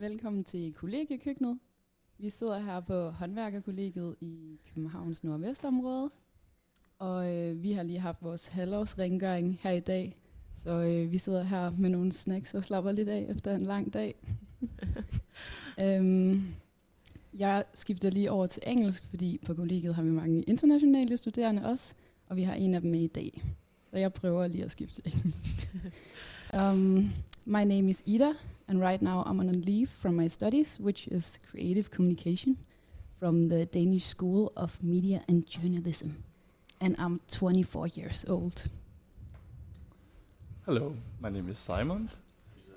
Velkommen til kollegiekøkkenet. Vi sidder her på håndværkerkollegiet i Københavns Nordvestområde, og øh, vi har lige haft vores halvårsrengøring her i dag, så øh, vi sidder her med nogle snacks og slapper lidt af efter en lang dag. øhm, jeg skifter lige over til engelsk, fordi på kollegiet har vi mange internationale studerende også, og vi har en af dem med i dag. Så jeg prøver lige at skifte engelsk. um, my name is Ida, and right now I'm on a leave from my studies, which is creative communication from the Danish School of Media and Journalism. And I'm 24 years old. Hello, my name is Simon.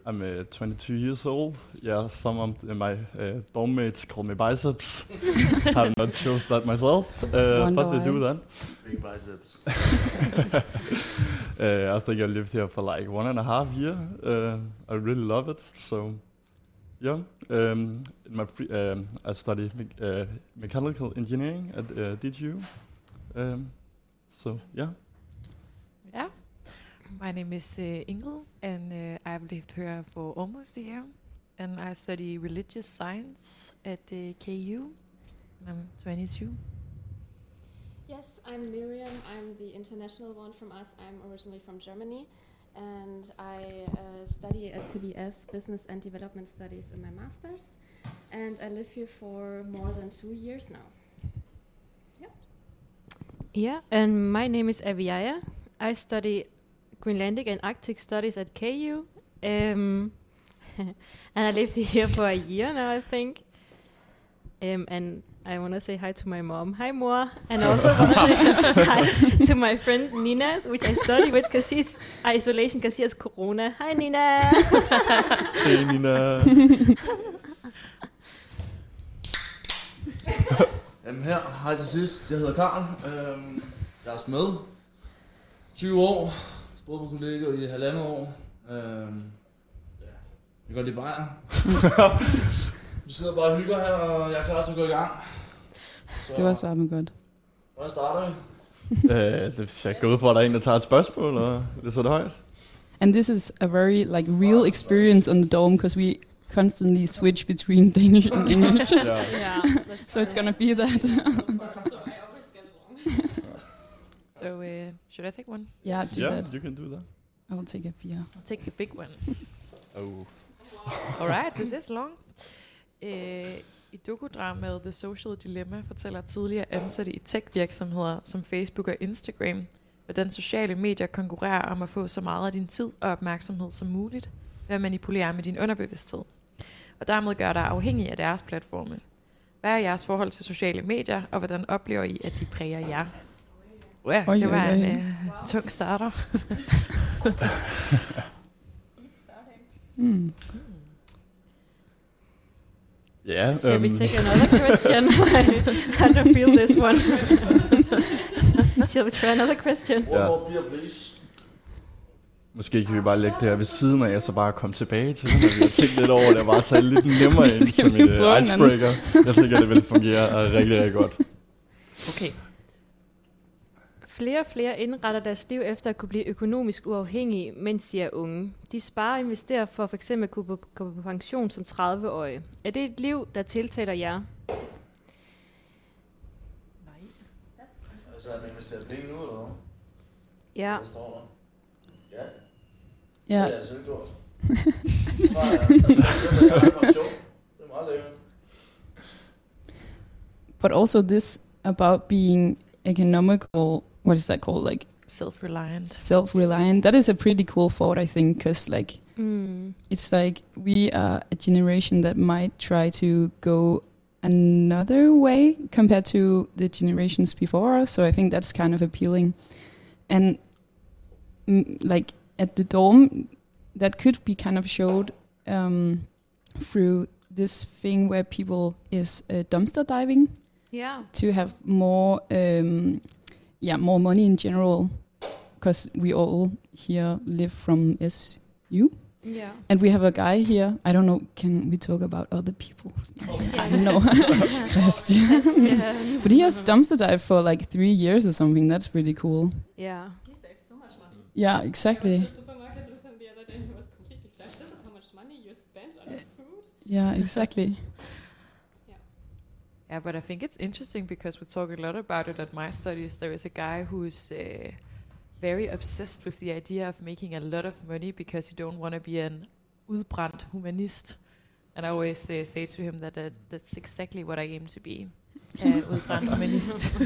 I'm uh, 22 years old. Yeah, some of my uh, dorm mates call me biceps. I've not chose that myself, uh, but they do that. Big biceps. uh, I think I lived here for like one and a half year. Uh, I really love it. So, yeah, um, in my pre- um, I study me- uh, mechanical engineering at uh, DTU. Um, so, yeah. Yeah. My name is uh, Ingrid, and uh, I've lived here for almost a year. And I study religious science at uh, KU. And I'm 22. Yes, I'm Miriam. I'm the international one from us. I'm originally from Germany, and I uh, study at CBS Business and Development Studies in my master's. And I live here for more than two years now. Yeah, and my name is Aviaja. I study Greenlandic and Arctic Studies at KU. Um, and I lived here for a year now, I think. Um, and I want to say hi to my mom. Hi, Moa. And also hi to my friend Nina, which I study with because she's isolation because she has corona. Hi, Nina. Hey, Nina. Jamen her, hej til sidst. Jeg hedder Karl. Øhm, jeg er smed. 20 år. Boet på kollegiet i halvandet år. Øhm, ja. Vi går lige bajer. vi sidder bare og hygger her, og jeg er klar til at gå i gang. Så, Det var så med godt. Hvordan starter vi? uh, det, jeg går ud for, at der er en, der tager et spørgsmål, og det så det højt. And this is a very like real experience on the dome because we constantly switch between Danish and English. Ja. yeah, so it's gonna be that. so I always get along. So, uh, should I take one? yeah, do yeah, that. you can do that. I will take a beer. I'll take the big one. Oh. All right, this is long. Uh, I dokudramaet The Social Dilemma fortæller tidligere ansatte i tech-virksomheder som Facebook og Instagram, hvordan sociale medier konkurrerer om at få så meget af din tid og opmærksomhed som muligt ved at manipulere med din underbevidsthed, og dermed gøre dig afhængig af deres platforme. Hvad er jeres forhold til sociale medier, og hvordan oplever I, at de præger jer? Ja, Oj, det var oj, en oj. uh, tung starter. Mm. Shall we um, take another question? I don't feel this one. Shall we try another question? Ja. Måske kan vi bare lægge det her ved siden af, og så bare komme tilbage til det, når vi har tænkt lidt over det, og bare tage lidt nemmere ind som en uh, icebreaker. Jeg tænker, det vil fungere rigtig, rigtig godt. Okay. Flere og flere indretter deres liv efter at kunne blive økonomisk uafhængige, mens de er unge. De sparer og investerer for f.eks. at kunne gå på pension som 30-årige. Er det et liv, der tiltaler jer? Altså, er man investeret penge nu, eller hvad? Ja. Hvad står der? Ja, Yeah. det jeg selv gjort. Så er jeg. Det er meget lækkert. But also this about being economical. What is that called? Like Self-reliant. self-reliant. That is a pretty cool thought, I think, because like Mm. it's like we are a generation that might try to go another way compared to the generations before us. So I think that's kind of appealing. And mm, like at the dome, that could be kind of showed um, through this thing where people is uh, dumpster diving Yeah. to have more, um, yeah, more money in general, because we all here live from SU. Yeah. And we have a guy here. I don't know. Can we talk about other people? no. Christian. Christian. but he has dumpster dive for like three years or something. That's pretty cool. Yeah. He saved so much money. Yeah, exactly. went to the supermarket with him the other day he was completely. This is how much money you spent on food. Yeah, exactly. Yeah, but I think it's interesting because we talk a lot about it at my studies. There is a guy who's uh, very obsessed with the idea of making a lot of money because you don't want to be an udbrændt humanist. And I always uh, say to him that uh, that's exactly what I aim to be, an udbrændt humanist.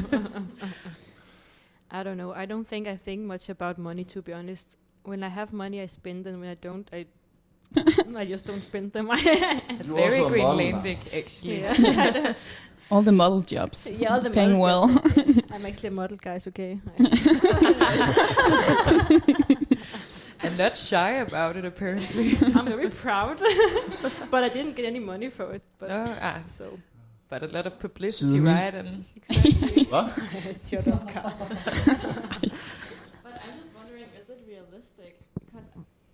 I don't know. I don't think I think much about money to be honest. When I have money, I spend, and when I don't, I I just don't spend them. It's You very also a. Greenlandic, actually. yeah, All the model jobs. yeah, all the Paying model well. jobs. I'm actually a model, guys. Okay. and not shy about it, apparently. I'm very proud, but I didn't get any money for it. But oh, ah, so but a lot of publicity, Siden. right? And exactly. Hvad? Shut up, Carl. But I'm just wondering, is it realistic? Because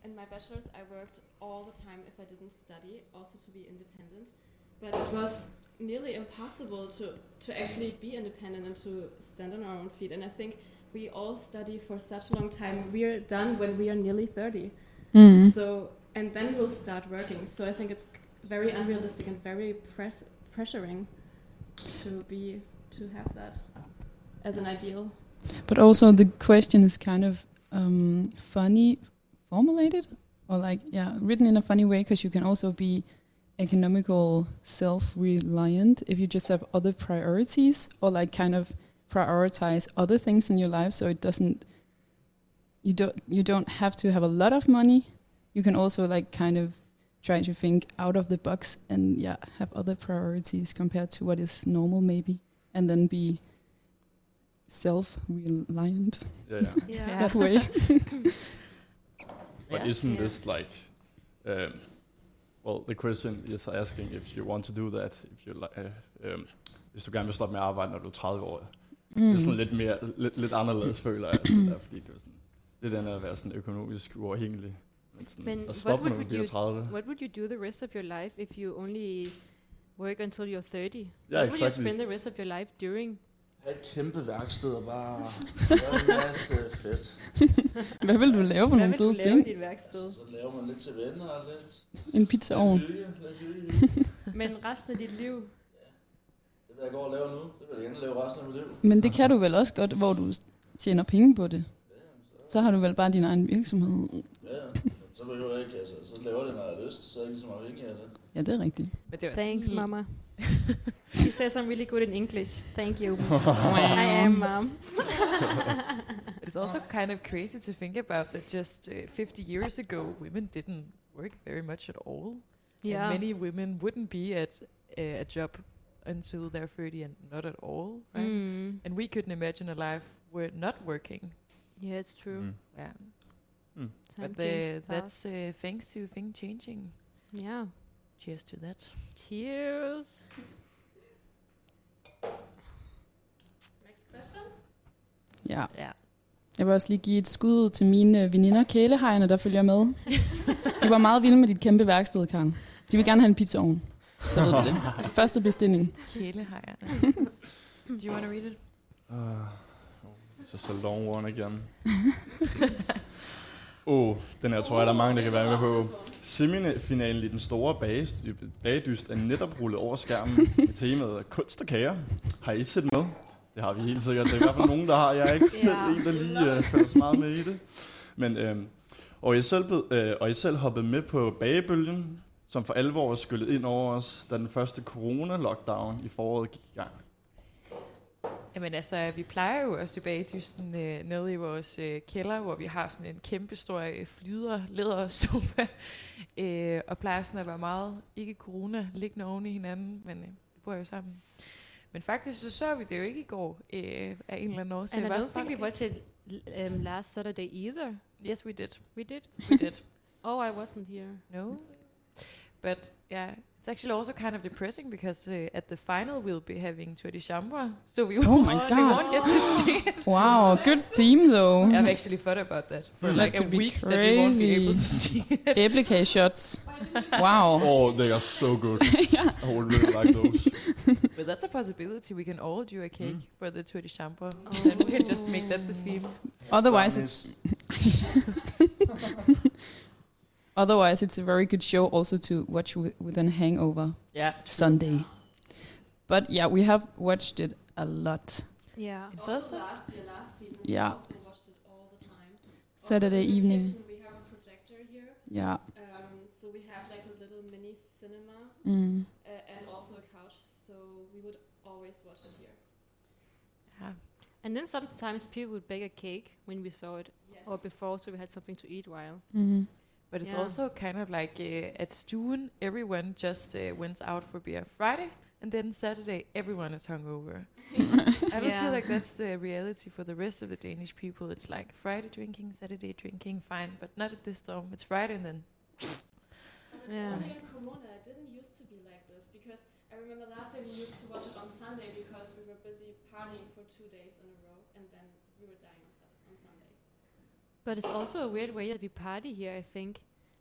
in my bachelor's, I worked all the time if I didn't study, also to be independent. But it was nearly impossible to, to actually be independent and to stand on our own feet. And I think we all study for such a long time. We're done when we are nearly 30. Mm. So, and then we'll start working. So I think it's very unrealistic and very press- pressuring to be to have that as an ideal. But also the question is kind of um, funny formulated, or like yeah, written in a funny way because you can also be economical self-reliant if you just have other priorities or like kind of prioritize other things in your life so it doesn't you don't you don't have to have a lot of money you can also like kind of try to think out of the box and yeah have other priorities compared to what is normal maybe and then be self-reliant Yeah, yeah. Yeah. that way But Yeah. isn't Yeah. this like, um, well, the question is asking if you want to do that, if you li- uh, um, hvis du gerne vil stoppe med at arbejde, når du er 30 år. Mm. Det er sådan lidt mere, lidt, lidt anderledes, føler jeg. Altså, der, fordi det er sådan, det er den at være sådan økonomisk uafhængig. Men, sådan, Men at what stoppe, når would du bliver you- 30. What would you do the rest of your life if you only work until you're 30? Ja, what would you exactly. spend the rest of your life doing? Have et kæmpe værksted og bare gøre en masse fedt. Hvad vil du lave for Hvad nogle vil du fede lave i ting? dit værksted? Så laver man lidt til venner og lidt, En pizzaovn. Men resten af dit liv? Det vil jeg gå og lave nu. Det vil jeg gerne lave resten af mit liv. Men det kan du vel også godt, hvor du tjener penge på det. Så har du vel bare din egen virksomhed. Ja, ja. Så behøver jeg ikke, altså, så laver det, når jeg har lyst, så er jeg ikke så meget afhængig af det. Ja, det er rigtigt. Men det var Thanks, mama. He says I'm really good in English. Thank you. I am, mom. It's also kind of crazy to think about that just uh, 50 years ago, women didn't work very much at all. Yeah. And many women wouldn't be at uh, a job until they're 30 and not at all, right? Mm. And we couldn't imagine a life where not working. Yeah, it's true. Mm. Yeah. Mm. But changed uh, that's uh, thanks to thing changing. yeah. Cheers to that. Cheers. Next question. Ja. Ja. Jeg vil også lige give et skud ud til mine veninder, kælehejerne, der følger med. De var meget vilde med dit kæmpe værksted, Karen. De vil gerne have en pizzaovn. Så ved du det. Første bestilling. Kælehajer. Do you want to read it? Uh, it's just a long one again. oh, den her tror jeg, der er mange, der kan være med på. Semifinalen i den store bagedyst er netop rullet over skærmen med temaet kunst og kager. Har I set med? Det har vi helt sikkert. Det er i hvert fald nogen, der har. Jeg er ikke selv Ja. en, der lige uh, følger så meget med i det. Men, øhm, og, I selv, øh, og I selv hoppede med på bagebølgen, som for alvor var skyllet ind over os, da den første corona-lockdown i foråret gik i gang. Jamen altså, vi plejer jo at tilbage dysten øh, nede i vores øh, kælder, hvor vi har sådan en kæmpe stor øh, flyder læder sofa, øh, og plejer sådan at være meget ikke corona liggende oven i hinanden, men øh, vi bor jo sammen. Men faktisk så så vi det jo ikke i går øh, af en eller anden årsag. And I don't think we watched it um, last Saturday either. Yes, we did. We did. We did. Oh, I wasn't here. No. But yeah, it's actually also kind of depressing because uh, at the final we'll be having Tour de Chambre, so we, Oh won't, my we God. won't get to see it. Wow, good theme though. I've actually thought about that for Mm. like That a could be week that we won't be able to see it. Æblekage shots. Wow. Oh, they are so good. I would really like those. But that's a possibility. We can all do a cake Mm. for the Tour de Chambre. And we can just make that the theme. Otherwise, it's, Otherwise, it's a very good show also to watch wi- with an hangover Yeah. Sunday. But yeah, we have watched it a lot. Yeah. It's also last year, last season, Yeah. we also watched it all the time. Also Saturday in evening. kitchen, we have a projector here, Yeah. um, so we have like a little mini cinema Mm. uh, and also a couch. So we would always watch it here. yeah. And then sometimes people would bake a cake when we saw it, Yes. or before, so we had something to eat while. Mm. But it's Yeah. also kind of like uh, at Stuen, everyone just uh, went out for beer Friday, and then Saturday, everyone is hungover. I don't Yeah. feel like that's the reality for the rest of the Danish people. It's like Friday drinking, Saturday drinking, fine, but not at this time. It's Friday and then But it's Yeah. only in Cremona. It didn't used to be like this because I remember last time we used to watch it on Sunday because we were busy partying for two days in a row and then we were dying on, Sat- on Sunday. But it's also a weird way that we party here, I think,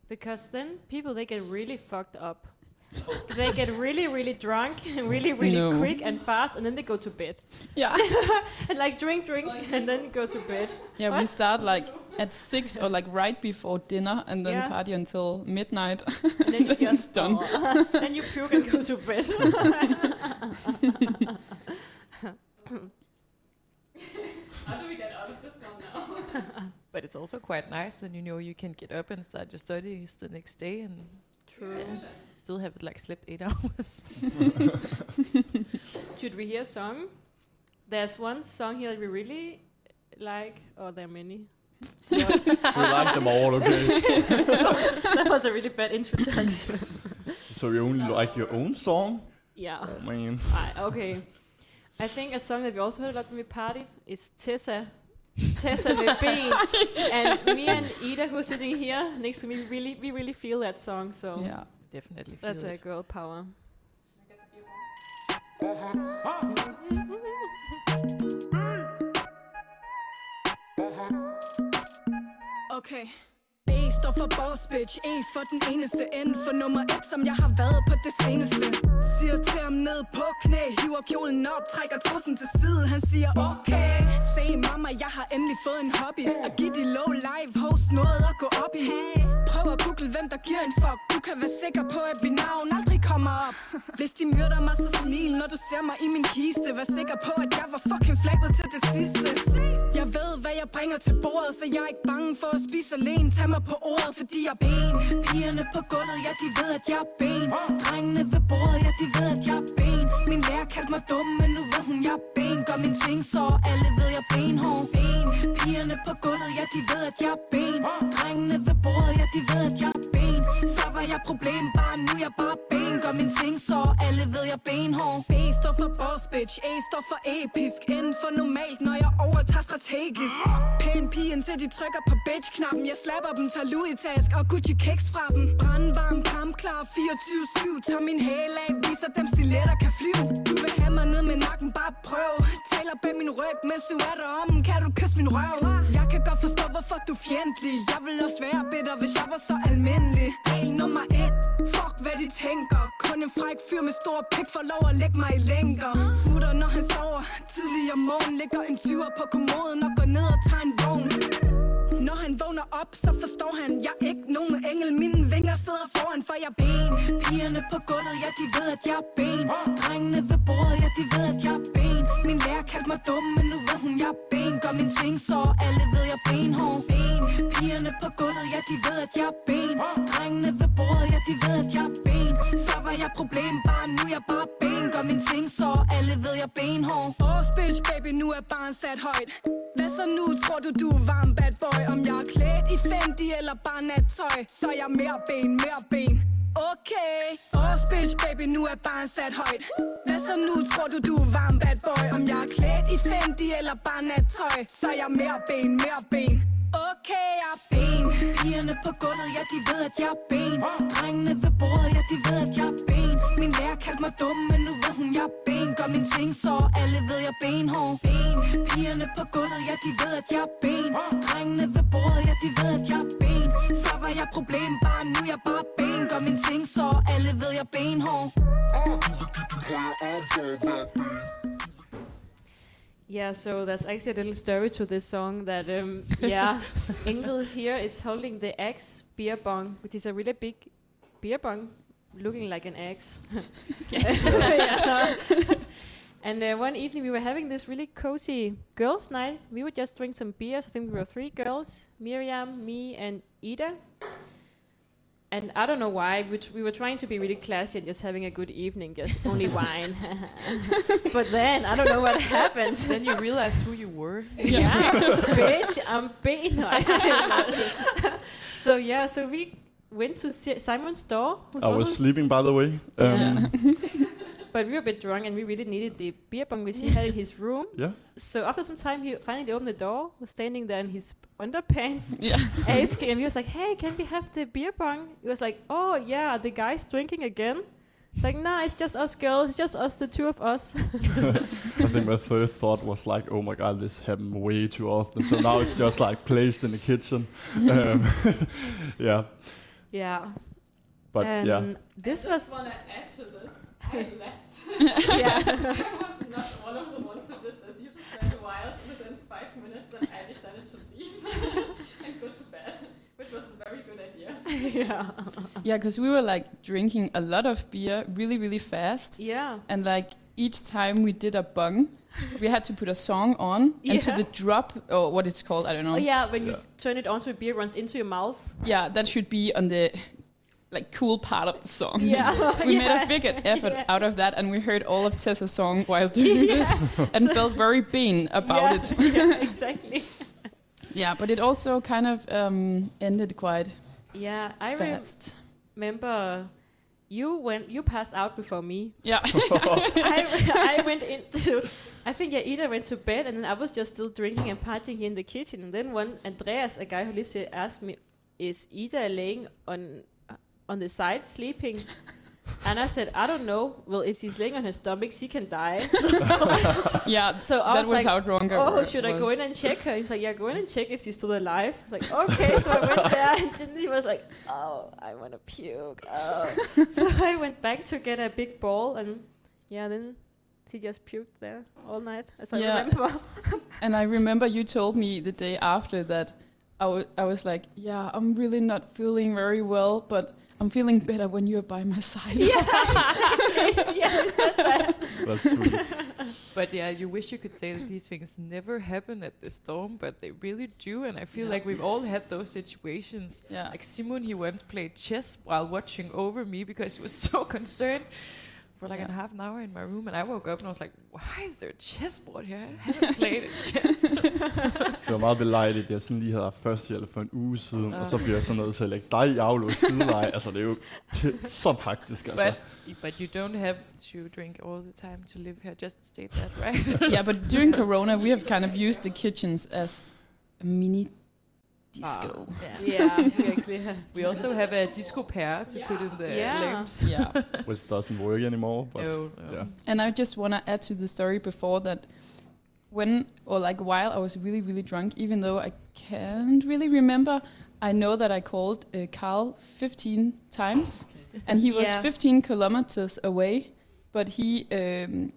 because then people they get really fucked up. they get really, really drunk, really, really No. quick and fast, and then they go to bed Yeah. and like drink, drink, and then go to bed. Yeah, we start like at six or like right before dinner and then Yeah. party until midnight. And then you Then just it's done. then you puke and go to bed. How do we get out of this one now? But it's also quite nice then you know you can get up and start your studies the next day and True. still have like slept eight hours. Should we hear a song? There's one song here that we really like. Oh, there are many. We like them all, okay? that was a really bad introduction. so you only like your own song? yeah. Oh man. I, okay. I think a song that we also heard a lot when we partied is Tessa. Tessa med Ben. and me and Ida, who are sitting here next to me, really, we really feel that song. So Yeah. Definitely feel that's a it. girl power. Okay. Står for boss bitch, E for den eneste, N for nummer et, som jeg har været på det seneste. Siger til ham ned på knæ, hiver kjolen op, trækker trussen til side. Han siger okay, se mamma, jeg har endelig fået en hobby. At give de low live host noget at gå op i. Prøv at google, hvem der giver en fuck. Du kan være sikker på, at mit navn aldrig kommer op. Hvis de myrder mig, så smil, når du ser mig i min kiste. Vær sikker på, at jeg var fucking flabet til det sidste. Jeg ved, hvad jeg bringer til bordet, så jeg er ikke bange for at spise alene. Tag mig på ordet, fordi jeg er ben. Pigerne på gulvet, ja, de ved, at jeg er ben. Drengene ved bordet, ja, de ved, at jeg er ben. Min lærer kaldte mig dum, men nu ved hun, jeg er ben. Gør min ting, så alle ved, jeg er benhård. Ben. Pigerne på gulvet, ja, de ved, at jeg er ben. Drengene ved bordet, ja, de ved, at jeg er ben. Før var jeg problem, sår alle ved, jeg benhår benhård. B står for boss bitch, A står for episk. N for normalt, når jeg overtager strategisk. Pæn pigen til de trykker på bitch-knappen. Jeg slapper dem, tager Louis task og Gucci kicks fra dem. Brandvarm, kampklar, 24-7. Tager min hæl af, viser dem stiletter kan flyve. Du vil have mig ned med nakken, bare prøv. Taler bag min ryg, mens du er deromme. Kan du kysse min røv? Jeg kan godt forstå, hvorfor du er fjendtlig. Jeg vil også være bitter, hvis jeg var så almindelig. Regel nummer et. Fuck hvad de tænker. Kun en fræk fyr med stor pik for lov at lægge mig i længder. Smutter når han sover. Tidlig om morgenen Ligger en tyver på kommoden Og går ned og tager en vogn. Når han vågner op, så forstår han Jeg er ikke nogen engel, mine sidder foran For jeg ben. Pigerne på gulvet, ja de ved at jeg er ben. Drengene ved bordet, ja de ved at jeg er ben. Min lærer kaldte mig dum, men nu ved hun jeg er ben. Gør min ting, så alle ved jeg ben benhård. Ben. Pigerne på gulvet, ja de ved at jeg er ben. Drengene ved bordet, ja de ved at jeg er ben. Før var jeg problem, bare nu er jeg bare ben. Gør min ting, så alle ved jeg ben benhård. Boss bitch baby, nu er barn sat højt. Hvad så nu, tror du du er varm bad boy? Om jeg er klædt i Fendi eller bare nattøj Så er jeg mere ben, mere ben. Okay. Boss bitch baby, nu er barn sat højt. Hvad så nu, tror du du er varm bad boy? Om jeg er klædt i Fendi eller bare nattøj Så er jeg mere ben, mere ben. Okay, jeg er ben. Pigerne på gulvet, ja de ved at jeg er ben. Drengene ved bordet, ja de ved at jeg er ben. Min lærer kaldte mig dum, men nu ved hun jeg er ben. Gør min ting, så alle ved jeg er benhård. Ben. Pigerne på gulvet, ja de ved at jeg er ben. Drengene ved bordet, ja de ved at jeg er ben. Før var jeg problem, bare nu er jeg bare ben. Gør min ting, så alle ved jeg er benhård. Yeah, so there's actually a little story to this song that, um, yeah, Ingrid here is holding the axe beer bong, which is a really big beer bong looking like an. Yeah. and uh, one evening we were having this really cozy girls' night. We would just drink some beers. I think we were three girls Miriam, me, and Ida. And I don't know why, we, we were trying to be really classy and just having a good evening, just only wine. but then, I don't know what happened. then you realized who you were. yeah, bitch, I'm being. No, so yeah, so we went to Si- Simon's store. who's I was almost- sleeping, by the way. Um, but we were a bit drunk and we really needed the beer bong which he had in his room. yeah. So after some time, he finally opened the door, was standing there in his underpants, Yeah. asking, and he was like, "Hey, can we have the beer bong?" He was like, "Oh yeah, the guy's drinking again." It's like, "Nah, it's just us girls. It's just us, the two of us." I think my first thought was like, oh my god, this happened way too often. So now it's just like placed in the kitchen. Um, yeah, yeah. but and yeah. this I was just want to add to this. I left. yeah. I was not one of the ones who did this. You just went wild within five minutes, and I decided to leave and go to bed, which was a very good idea. yeah. Yeah, because we were like drinking a lot of beer really, really fast. Yeah. And like each time we did a bung, we had to put a song on and to the drop or what it's called, I don't know. Oh yeah, when you turn it on so the beer runs into your mouth. Yeah, that should be on the like cool part of the song. Yeah. we made a big effort Yeah. out of that and we heard all of Tessa's song while doing this and felt very bean about yeah. it. yeah, exactly. yeah, but it also kind of um, ended quite Yeah, I rem- fast. remember you went you passed out before me. Yeah. I, I went into I think yeah, Ida went to bed and then I was just still drinking and partying here in the kitchen. And then one Andreas, a guy who lives here, asked me, "Is Ida laying on uh, on the side sleeping?" and I said, "I don't know. Well, if she's laying on her stomach, she can die." yeah, So I that was, was like, how drunk I "Oh, wa- should I go in and check her?" He's like, "Yeah, go in and check if she's still alive." I was like, "Okay." so I went there, and then he was like, "Oh, I want to puke." Oh. so I went back to get a big ball, and yeah, then she just puked there all night, as I Yeah. remember. And I remember you told me the day after that I wa- I was like, yeah, I'm really not feeling very well, but I'm feeling better when you're by my side. yeah, yeah, we said that. That's sweet. But yeah, you wish you could say that these things never happen at the storm, but they really do. And I feel like we've all had those situations. Yeah. Like Simon, he once played chess while watching over me because he was so concerned for like Yeah. a half an hour in my room. And I woke up and I was like, why is there a chessboard here? I haven't played chess. Det var meget belejligt, at jeg sådan lige havde haft førstehjælp for en uge siden, Ah. og så bliver jeg sådan nødt til at lægge dig i aflås sideleje. altså, det er jo så praktisk, altså. but, but you don't have to drink all the time to live here. Just state that, right? yeah, but during Corona, we have kind of used the kitchens as a mini disco. Yeah, we we also have a disco pair to put in the Yeah. lamps. Yeah. Which doesn't work anymore, but No, no. yeah. And I just want to add to the story before that when, or like while I was really, really drunk, even though I can't really remember, I know that I called uh, Carl 15 times and he was Yeah. 15 kilometers away, but he, um,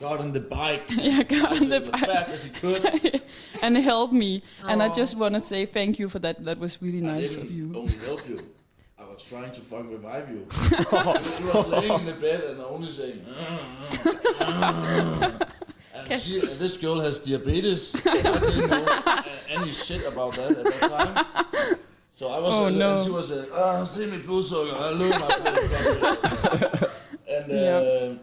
Got on the bike. yeah, got on the as bike fast as he could. and helped me. And I just want to say thank you for that. That was really I nice didn't of you. only help you. I was trying to fucking revive you. you was laying in the bed and only saying. "Ah, ah, ah." and she, and this girl has diabetes. and I didn't know uh, any shit about that at that time. So I was, Oh, uh, no. and she was saying, "Ah, see me blodsukker, I look my blood." and uh, Yeah.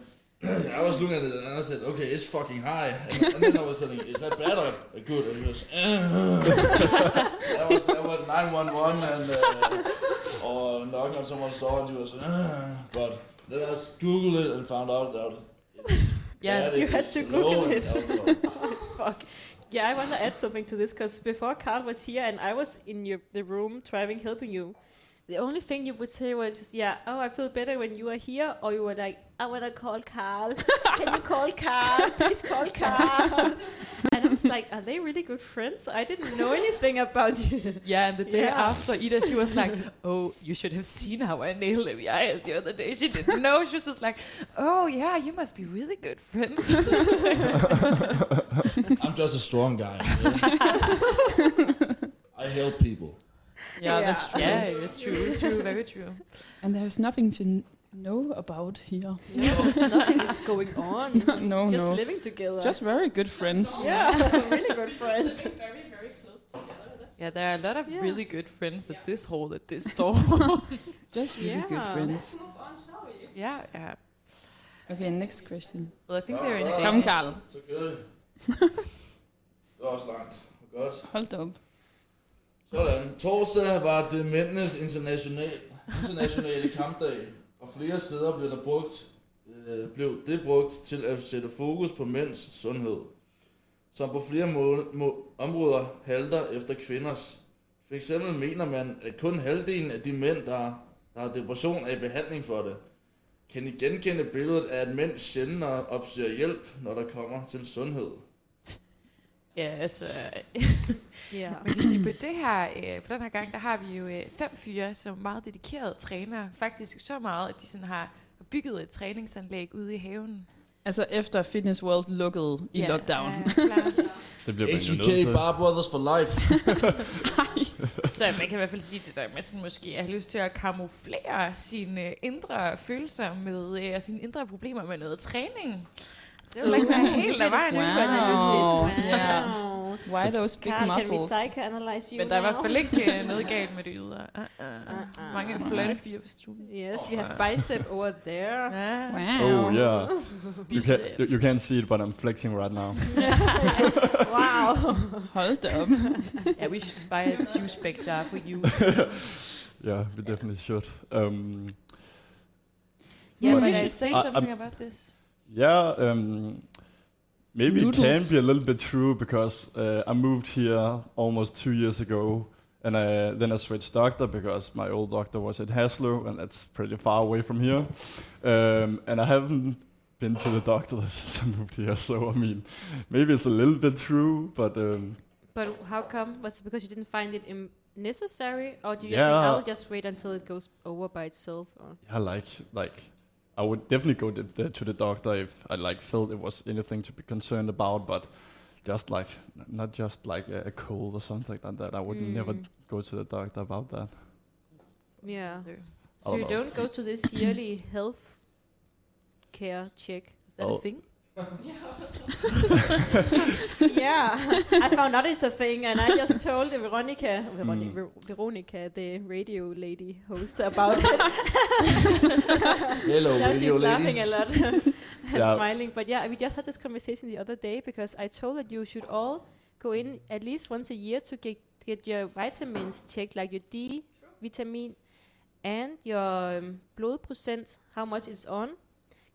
I was looking at it and I said, "Okay, it's fucking high." And, and then I was telling, "Is that bad or good?" And he was, "Ah." that was that was nine one one and uh, or knocking on someone's door and she was, "Ah." but then I just googled it and found out that it was Yeah, bad, you had to Google it. Fuck. Yeah, I want to add something to this because before Carl was here and I was in your the room driving, helping you. The only thing you would say was, "Yeah, oh, I feel better when you are here," or you were like, "I want to call Carl. Can you call Carl? Please call Carl." and I was like, are they really good friends? I didn't know anything about you. Yeah, and the day Yeah. after, Ida, she was like, "Oh, you should have seen how I nailed Leviathan the other day." She didn't know. She was just like, "Oh yeah, you must be really good friends." I'm just a strong guy. I help people. Yeah, that's true. yeah, it's true. True, very true. And there's nothing to know about here. Yes, nothing is going on. no, no, Just no. living together. Just very good friends. Yeah, really good friends. very, very close together. That's Yeah, there are a lot of Yeah. really good friends at this hall at this store. Just really good Yeah. friends. move on, shall we? yeah, yeah. Okay, next question. Well, I think they're in a Kom, Kom, Danish. Karl. Så gør det. Det var også langt. Godt. Hold da op. Sådan. Torsdag var det mændenes international, internationale kampdag, og flere steder blev, der brugt, øh, blev det brugt til at sætte fokus på mænds sundhed, som på flere må, må, områder halter efter kvinders. For eksempel mener man, at kun halvdelen af de mænd, der, der har depression, er i behandling for det. Kan I genkende billedet af, at mænd sjældnere opsøger hjælp, når der kommer til sundhed? Ja, altså, Yeah. man kan sige, på det her, øh, på den her gang, der har vi jo øh, fem fyre, som er meget dedikerede trænere. Faktisk så meget, at de sådan har bygget et træningsanlæg ude i haven. Altså efter Fitness World lukkede i Ja, lockdown. Ja, klart. Det bliver man jo nødt til. Bar Brothers for life. Så man kan i hvert fald sige det der med sådan måske at have lyst til at kamuflere sine øh, indre følelser med øh, og sine indre problemer med noget træning. Det vil ikke være helt af vejen. Wow. Wow. Why those big Carl, can we muscles? psychoanalyze you Men der er i hvert fald ikke øh, noget galt med det ydre. Uh, uh. Uh-uh. Mange flotte fyre på stuen. Yes, we have bicep over there. Ja. Wow. Oh yeah. You, can, you, can't see it, but I'm flexing right now. wow. Hold da op. Yeah, we should buy a juice bag jar for you. Yeah, we definitely should. Um, Yeah, But but I say I- something about this. Yeah, um, maybe it can be a little bit true because uh, I moved here almost two years ago, and I, then I switched doctor because my old doctor was at Haslev, and that's pretty far away from here. Um, and I haven't been to the doctor since I moved here, so I mean, maybe it's a little bit true, but um, But how come? Was it because you didn't find it necessary, or do you just think I'll just wait until it goes over by itself? Or? yeah, like like I would definitely go to the, to the doctor if I like felt it was anything to be concerned about, but just like not just like a, a cold or something like that. I would never Mm. go to the doctor about that. Yeah. So don't you know. don't go to this yearly health care check? Is that Oh. a thing? Yeah, I found out it's a thing, and I just told Veronica, Veroni- Mm. Ver- Veronica, the radio lady host, about it. Hello, now radio she's lady. laughing a lot and Yeah. smiling. But yeah, we just had this conversation the other day because I told that you should all go in at least once a year to get get your vitamins checked, like your D vitamin and your um, blood percent, how much it's on,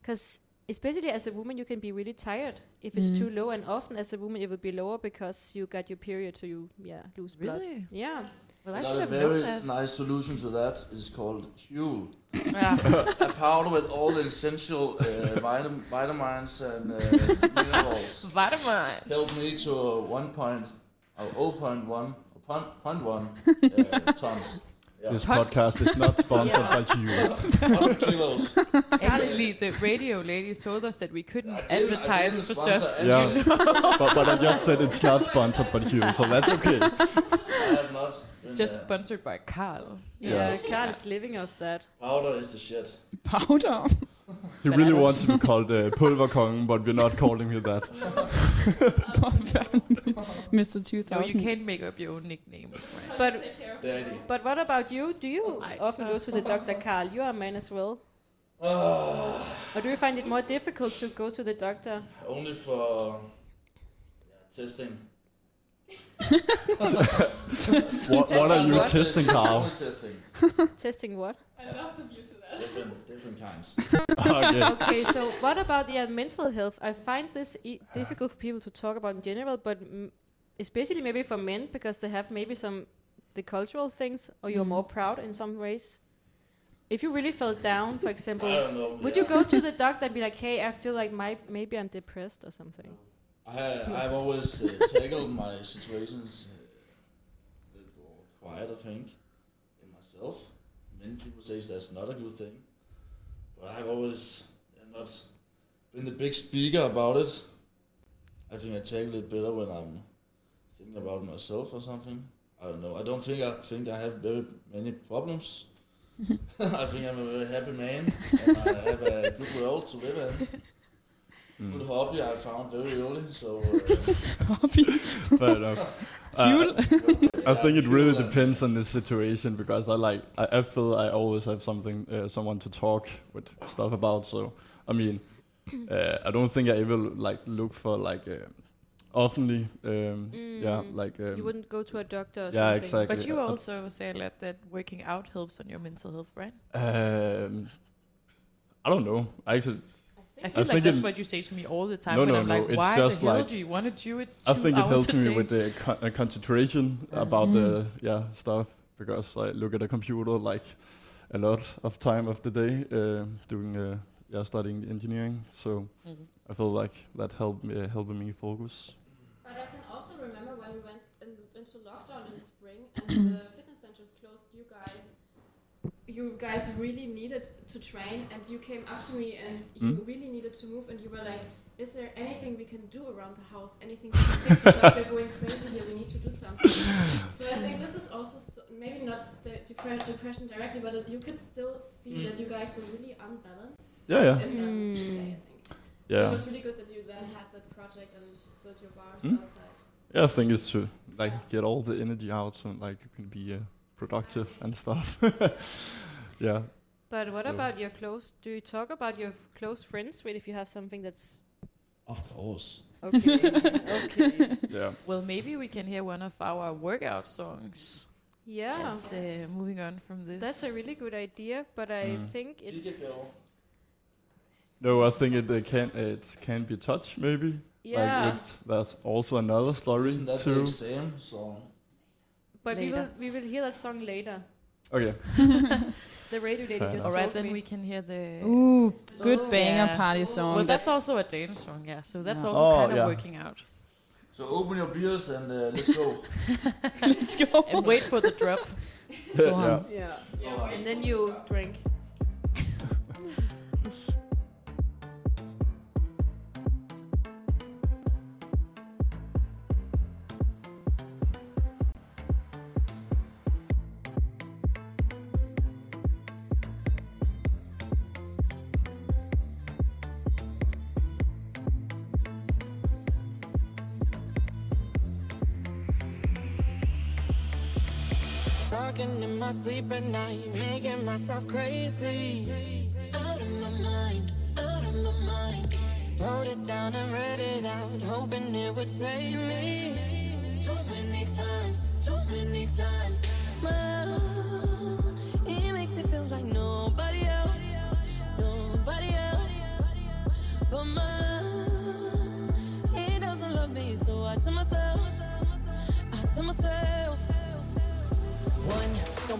because especially as a woman, you can be really tired if it's Mm. too low, and often as a woman, it will be lower because you got your period, so you yeah lose blood. Really? Yeah. Well, I Got should a have known very that. nice solution to that is called Huel. Yeah. a powder with all the essential uh, vitam- vitamins and uh, minerals. Vitamins. Helped me to uh, 1 point, uh, 0.1, or point, point 1 uh, tons. Yeah. This Tons. podcast is not sponsored by you. 100 kilos. Actually, the radio lady told us that we couldn't I didn't- I advertise didn't for sponsor stuff. anything. but, but I just said it's not sponsored by you, so that's okay. I have not. It's been just there. sponsored by Carl. Yeah, Carl is living off that. Powder is the shit. Powder. He really wants to be called uh, Pulverkongen, but we're not calling you that. Mr. 2000. No, you can't make up your own nickname. Right? But but what about you? Do you my often go to the doctor, Carl? You are a man as well. Uh, Or do you find it more difficult to go to the doctor? only for yeah, testing. What, what are you What? testing, Carl? Testing. Testing what? Different, different kinds. okay. okay, so what about yeah, mental health? I find this e- difficult for people to talk about in general, but especially maybe for men because they have maybe some the cultural things, or you're Mm. more proud in some ways. If you really felt down, for example, know. would yeah. you go to the doctor and be like, "Hey, I feel like my maybe I'm depressed or something"? I have, I've always uh, tackled my situations uh, a little quiet, I think, in myself. Many people say that's not a good thing, but I've always not been the big speaker about it. I think I tackle it better when I'm thinking about myself or something. I don't know. I don't think I think I have very many problems. I think I'm a very happy man, and I have a good world to live in. Mm. Good hobby I found very early, so. Uh, Hobby. Fair enough. Cool. I think it really depends on the situation because I like I, I feel I always have something uh, someone to talk with stuff about. So I mean, uh, I don't think I ever like look for like uh, oftenly. Um, Yeah, Mm. like um, you wouldn't go to a doctor or yeah, something. exactly. But you Uh, also say a lot that working out helps on your mental health, right? Um, I don't know. I actually, I feel like think that's it- what you say to me all the time. No, when no, I'm no, like, it's why just the hell like- do you want to do it I think it helps me day? with the con- uh, concentration about the yeah stuff because I look at a computer like a lot of time of the day uh, doing uh, yeah studying engineering. So Mhm. I feel like that helped me uh, helping me focus. But I can also remember when we went in, into lockdown in spring and the fitness centers closed. You guys, you guys really needed to train, and you came up to me and you Mm. really needed to move, and you were like, "Is there anything we can do around the house? Anything we can fix? Because we're going crazy here. We need to do something." So I think this is also so, maybe not de- depre- depression directly, but you could still see Mm. that you guys were really unbalanced. Yeah, yeah, Imbalanced, you say, I Mm. think. So yeah. it was really good that you then had that project and built your bars Mm. outside. Yeah, I think it's true like get all the energy out so like you can be uh, productive and stuff. yeah. But what So- about your close? Do you talk about your close friends with if you have something that's of course. okay? okay. Yeah. Well, maybe we can hear one of our workout songs. Yeah, It's, uh, moving on from this. that's a really good idea. But I Mm. think it's No, I think it uh, can it can be touch maybe. yeah. Like it's, that's also another story Isn't that the too. exam but we will later. we will hear that song later. Okay. The radio lady Fair just All told right, then me. we can hear the. Ooh, good Oh, banger yeah. party song. well, that's, also a Danish song, yeah. So that's Yeah. also Oh, kind of yeah. working out. So open your beers and uh, let's go. Let's go. And wait for the drop. So, yeah. um, Yeah. And then you drink. Sleep at night, making myself crazy. Out of my mind, out of my mind. Wrote it down and read it out, hoping it would save me. Too many times, too many times. Well, he makes it feel like nobody else, nobody else. But man,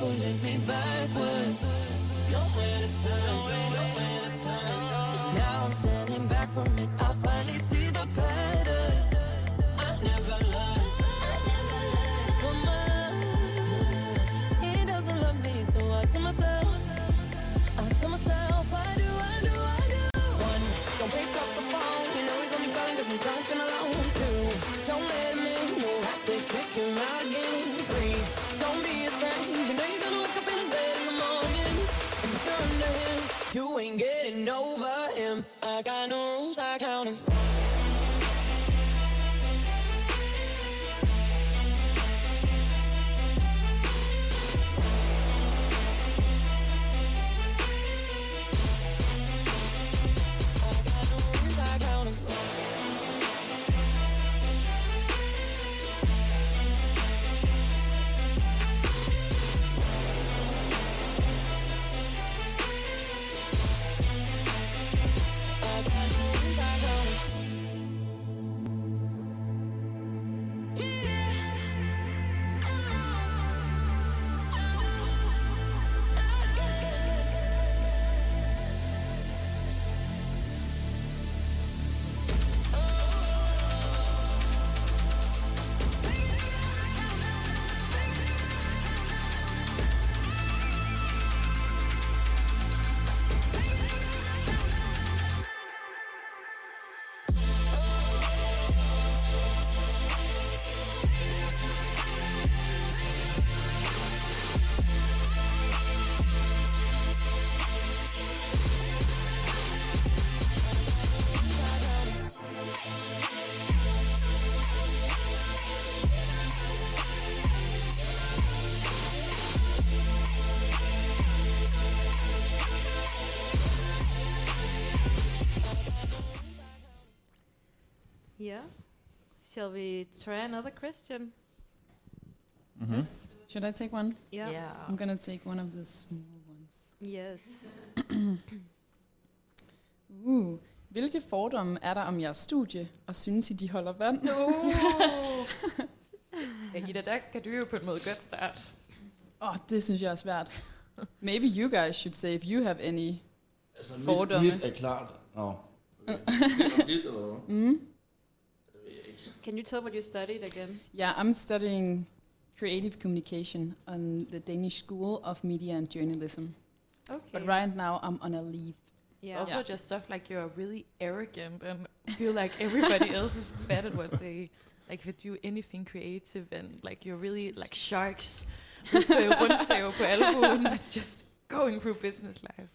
Pulling me backwards. Shall we try another question? Mm-hmm. Should I take one? Yeah. I'm gonna take one of the small ones. Yes. Uh, hvilke fordomme er der om jeres studie, og synes I, de holder vand? Ja, Ida, der kan du jo på en måde godt starte. Åh, oh, det synes jeg er svært. Maybe you guys should say if you have any. Altså, mit, Fordomme. mit er klart. Nå. Okay. dit, eller hvad? Mm? Can you tell what you studied again? Yeah, I'm studying creative communication on the Danish School of Media and Journalism. Okay. But right now I'm on a leave. Yeah. Also just stuff like you're really arrogant and feel like everybody else is bad at what they like if you do anything creative and like you're really like sharks with uh, rundsav på albuen that's just going through business life.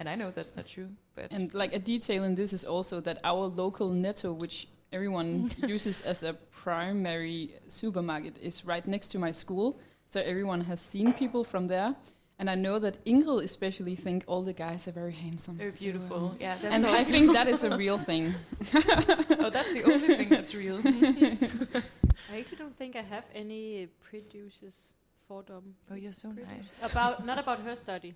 And I know that's not true, but And like a detail in this is also that our local Netto, which everyone uses as a primary supermarket, is right next to my school. So everyone has seen people from there. And I know that Ingrid especially think all the guys are very handsome. very So, beautiful. um, yeah, that's and I think that is a real thing. oh, that's the only thing that's real. I actually don't think I have any producers fordom. oh, you're so nice. about not about her study.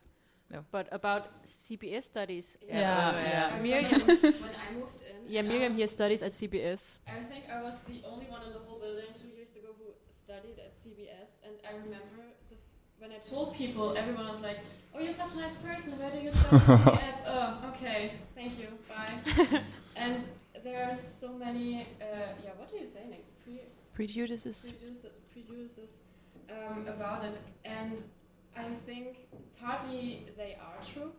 No. But about CBS studies. Yeah, yeah. yeah. Miriam, when I moved in, yeah, Miriam was- here studies at CBS. I think I was the only one in the whole building two years ago who studied at CBS, and I remember the, when I told people, everyone was like, "Oh, you're such a nice person. Where do you study at CBS?" oh, okay, thank you, bye. and there are so many, uh, yeah, what do you say, like pre Prejudices. prejudices, prejudices um, about it, and I think partly they are true,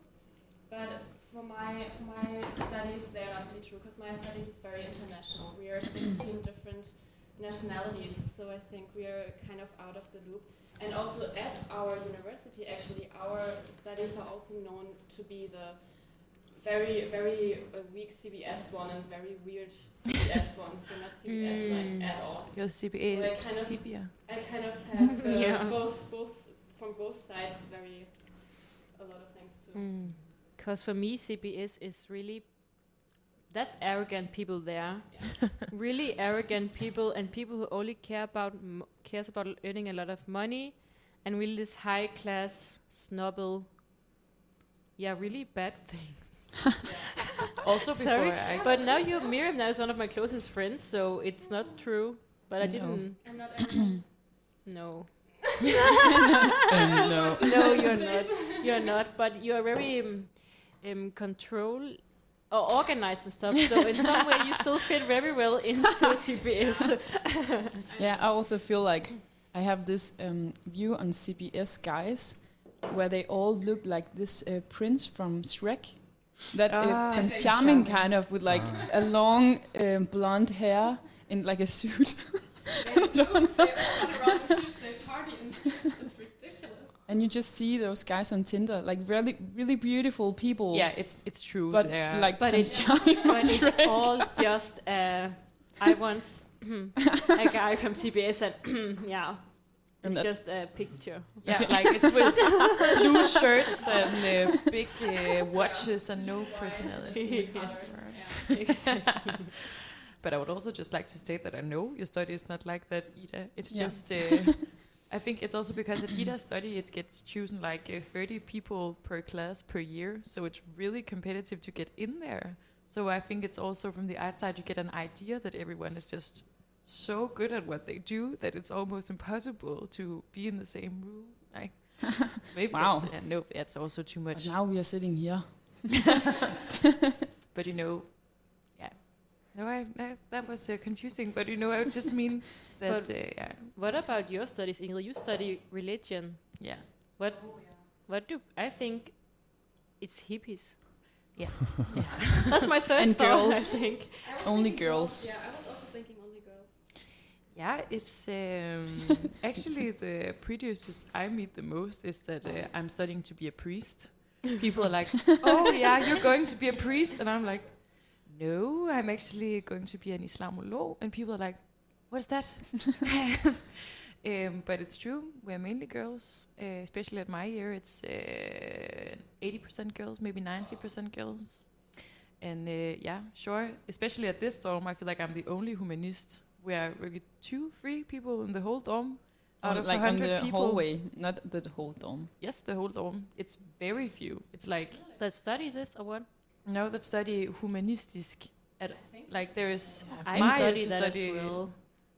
but for my for my studies they are not really true because my studies is very international. We are 16 different nationalities, so I think we are kind of out of the loop. And also at our university, actually, our studies are also known to be the very, very uh, weak CBS one and very weird CBS one, so not CBS Mm. like at all. Your CBA. So I kind of- hippier. I kind of have uh, Yeah. both, both from both sides, very a lot of things too. Because hmm. for me, CBS is really that's arrogant people there. really arrogant people and people who only care about m- cares about earning a lot of money and really this high class snobble. Yeah, really bad things. Also before Sorry, I but now you Miriam now is one of my closest friends, so it's not true. But I didn't I'm not arrogant. know. No. no, you're not. You're not. But you're very um, um, control or organized and stuff. So in some way, you still fit very well into CBS. Yeah, I also feel like I have this um, view on CBS guys where they all look like this uh, prince from Shrek. That uh, Ah. Prince Okay. Charming kind of with like a long um, blonde hair in like a suit. They It's ridiculous. and you just see those guys on Tinder, like really, really beautiful people. Yeah, it's it's true. but they're- like, But it's- but it's all just. Uh, I once a guy from CBS said, "Yeah, it's that- just a picture." yeah, like it's with blue shirts and uh, big uh, watches and no personality. Yes. exactly. But I would also just like to state that I know your study is not like that, either. It's Yeah. just, uh, I think it's also because at Ida's study it gets chosen like uh, 30 people per class per year, so it's really competitive to get in there. So I think it's also from the outside you get an idea that everyone is just so good at what they do that it's almost impossible to be in the same room. Like, maybe Wow. that's, uh, no, that's also too But much. now we are sitting here. But you know. No, I, I that was uh, confusing. But you know, I just mean that But- uh, yeah, What about your studies, Ingrid? You study religion. yeah, What? What do I think? It's hippies. Yeah. That's my first And thought. girls. I think. Only girls. Yeah, I was also thinking only girls. yeah. It's um, actually the producers I meet the most is that uh, I'm studying to be a priest. People are like, "Oh yeah, you're going to be a priest," and I'm like, "No, I'm actually going to be an Islamolog." And people are like, "What's that?" um, but it's true. We're mainly girls, uh, especially at my year. It's uh, 80% girls, maybe 90% girls. And uh, yeah, sure. Especially at this dorm, I feel like I'm the only humanist. We are maybe two, three people in the whole dorm. Out of like on the people. hallway, not the whole dorm. Yes, the whole dorm. It's very few. It's like Let's study this or what? No that study humanistic. At, like there is I my study used that study- as well.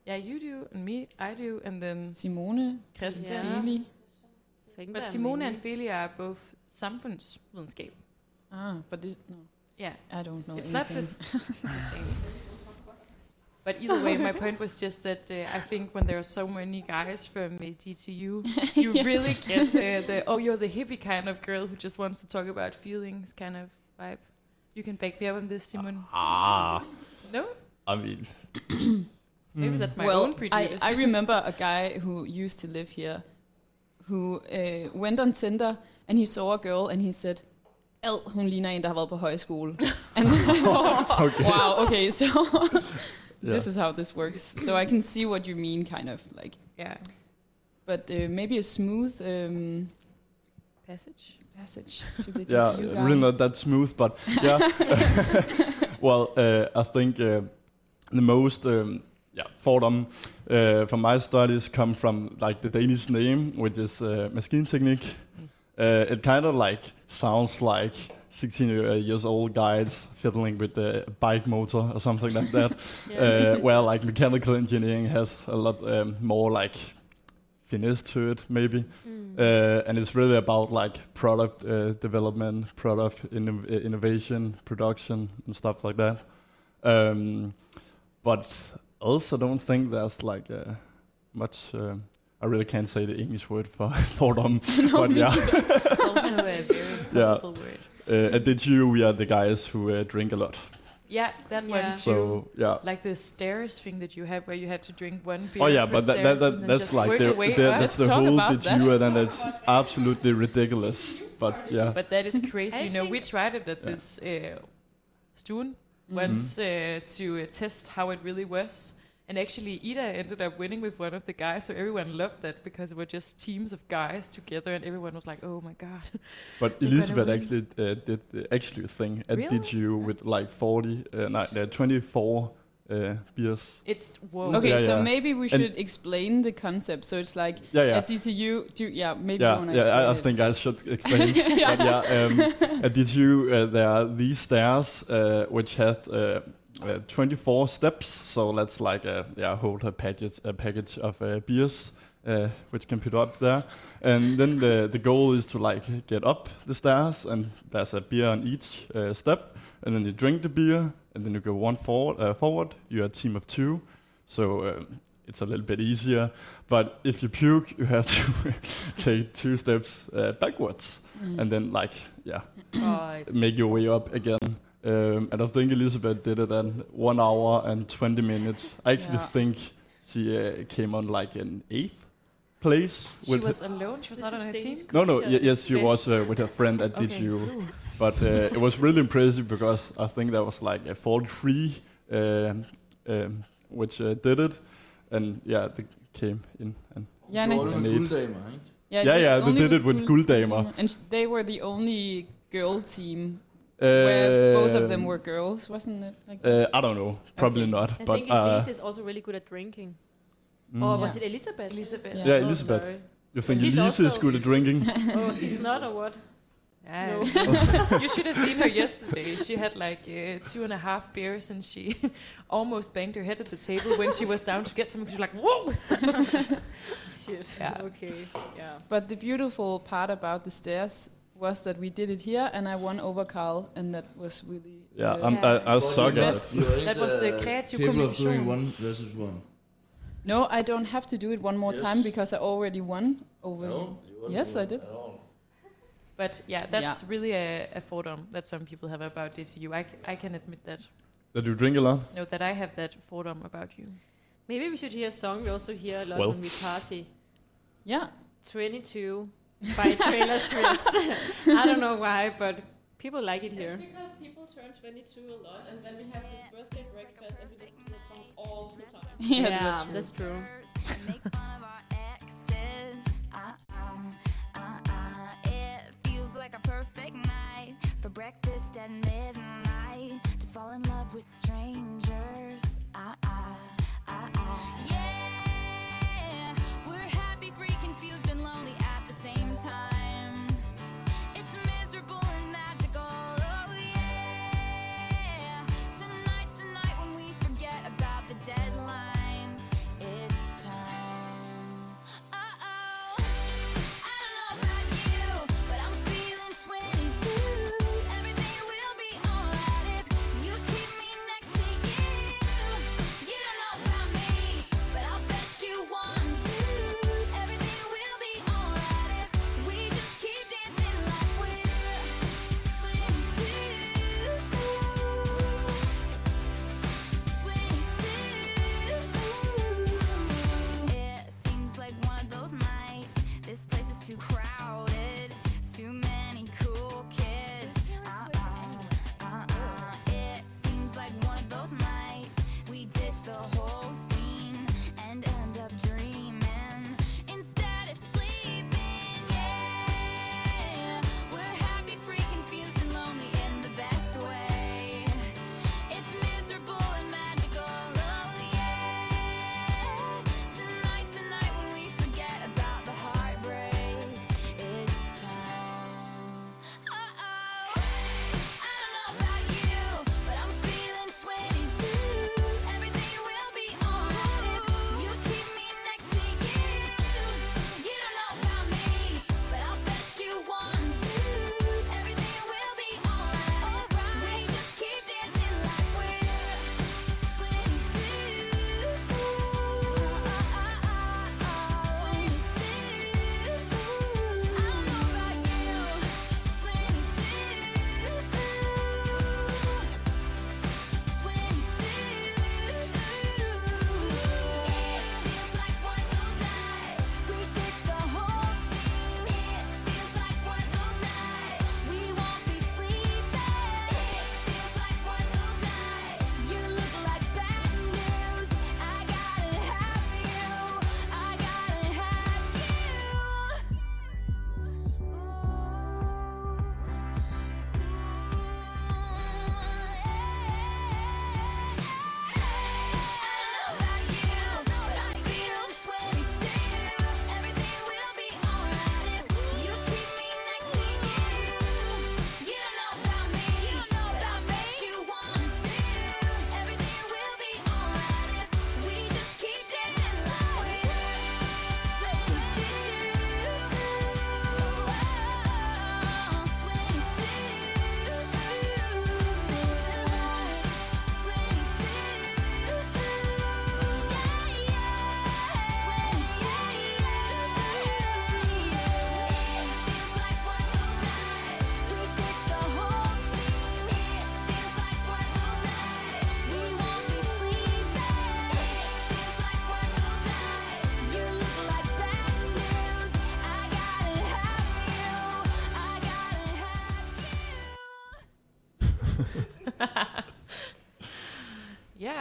Yeah, you do, and me, I do, and then Simone, Christian. Yeah. Feli. But Simone and many. Feli are both samfundsvidenskab. Ah, but it, no, Yeah, I don't know. it's not the, anything. s- the same. But either way, my point was just that uh, I think when there are so many guys from uh, DTU, you Yeah. really get uh, the oh you're the hippie kind of girl who just wants to talk about feelings kind of vibe. You can back me up on this, Simon. Ah, No, I mean, maybe that's my well, own I, prejudice. I remember a guy who used to live here who uh, went on Tinder and he saw a girl and he said, Ad, hun ligner en, der har været på højskole. and then I thought, okay. wow, okay, so Yeah. this is how this works. So I can see what you mean, kind of like. yeah, But uh, maybe a smooth um, passage. Passage to the yeah, DTU guy. really not that smooth, but yeah. well, uh, I think uh, the most um, yeah fordom uh, from my studies come from like the Danish name, which is uh, Maskinteknik. Uh, it kind of like sounds like 16 years old guys fiddling with the bike motor or something like that. uh, where like mechanical engineering has a lot um, more like finesse to it, maybe. Mm. Uh, and it's really about like product uh, development, product inno- uh, innovation, production, and stuff like that. Um, but also, don't think there's like uh, much. Uh, I really can't say the English word for for them, but yeah. It's also a very Yeah. word. Uh, at DTU, we are the guys who uh, drink a lot. Yeah, that Yeah. one too. So yeah. like the stairs thing that you have, where you have to drink one beer. Oh yeah, but that, that, that that's like work the, the that's the whole about that. DTU, and then it's absolutely ridiculous. But yeah, But that is crazy. You know, we tried it at Yeah. this uh, Stuen Mhm. once uh, to uh, test how it really was. And actually, Ida ended up winning with one of the guys, so everyone loved that because it were just teams of guys together, and everyone was like, "Oh my god!" but You're Elizabeth actually uh, did the actual thing at Really? DTU with like 40, uh, no, uh, 24 uh, beers. It's whoa. Okay, Yeah, so yeah. maybe we And- should explain the concept. So it's like Yeah, yeah. at DTU, do, yeah, maybe you Yeah, want yeah. I, I think I should explain. Yeah. But yeah, um, at DTU uh, there are these stairs uh, which have uh, uh, 24 steps. So that's like a yeah, hold a package a package of uh, beers uh, which can put up there. And then the the goal is to like get up the stairs, and there's a beer on each uh, step, and then you drink the beer, and then you go one forward. Uh, forward, you're a team of two, so. Um, it's a little bit easier, but if you puke, you have to take two steps uh, backwards, Mm. and then like yeah, Oh, make your way up again. Um, and I think Elizabeth did it in one hour and 20 minutes. I actually Yeah. think she uh, came on like an eighth place She with. was alone. She was not on her team. no, no, y- yes, she was uh, with her friend at Okay. DTU. Ooh. But uh, it was really impressive because I think there was like a 43 um, um, which uh, did it, and yeah, they came in and Yeah, and I- Gjorde det med Eight. gulddamer, ikke? Yeah, Yeah, yeah, they did it with Gulddamer. And sh- they were the only girl team where both of them Um, were girls, wasn't it? Like Uh, I don't know, probably Okay. not. I but think uh, Elise is also really good at drinking. mm. Or was Yeah. it Elizabeth? Elizabeth. Yeah. yeah, Oh, Elizabeth. sorry. You think She's Elise is good at drinking? Oh, she's not or what? Yeah. No. you should have seen her yesterday. She had like uh, two and a half beers and she almost banged her head at the table when she was down to get something. She was like, "Whoa!" Shit. Yeah. Okay. Yeah. But the beautiful part about the stairs was that we did it here, and I won over Carl, and that was really. Yeah, uh, I'm, I, I suck at Best. That was the creative Capable of doing kommunikation. one versus one. No, I don't have to do it one more Yes. time because I already won over. No, you. you Yes, I did. But yeah, that's really a, a photo that some people have about DTU. I, c- I can admit that. That you drink a lot? No, that I have that photo about you. Maybe we should hear a song we also hear a lot Well. when we party. Yeah. 22 by Taylor Swift. I don't know why, but people like it here. because people turn 22 a lot, and then we have the birthday breakfast, and we listen to that song all the time. yeah, that's true. and make fun of our exes. Ah, ah, ah, it feels like a perfect night for breakfast at midnight to fall in love with strangers.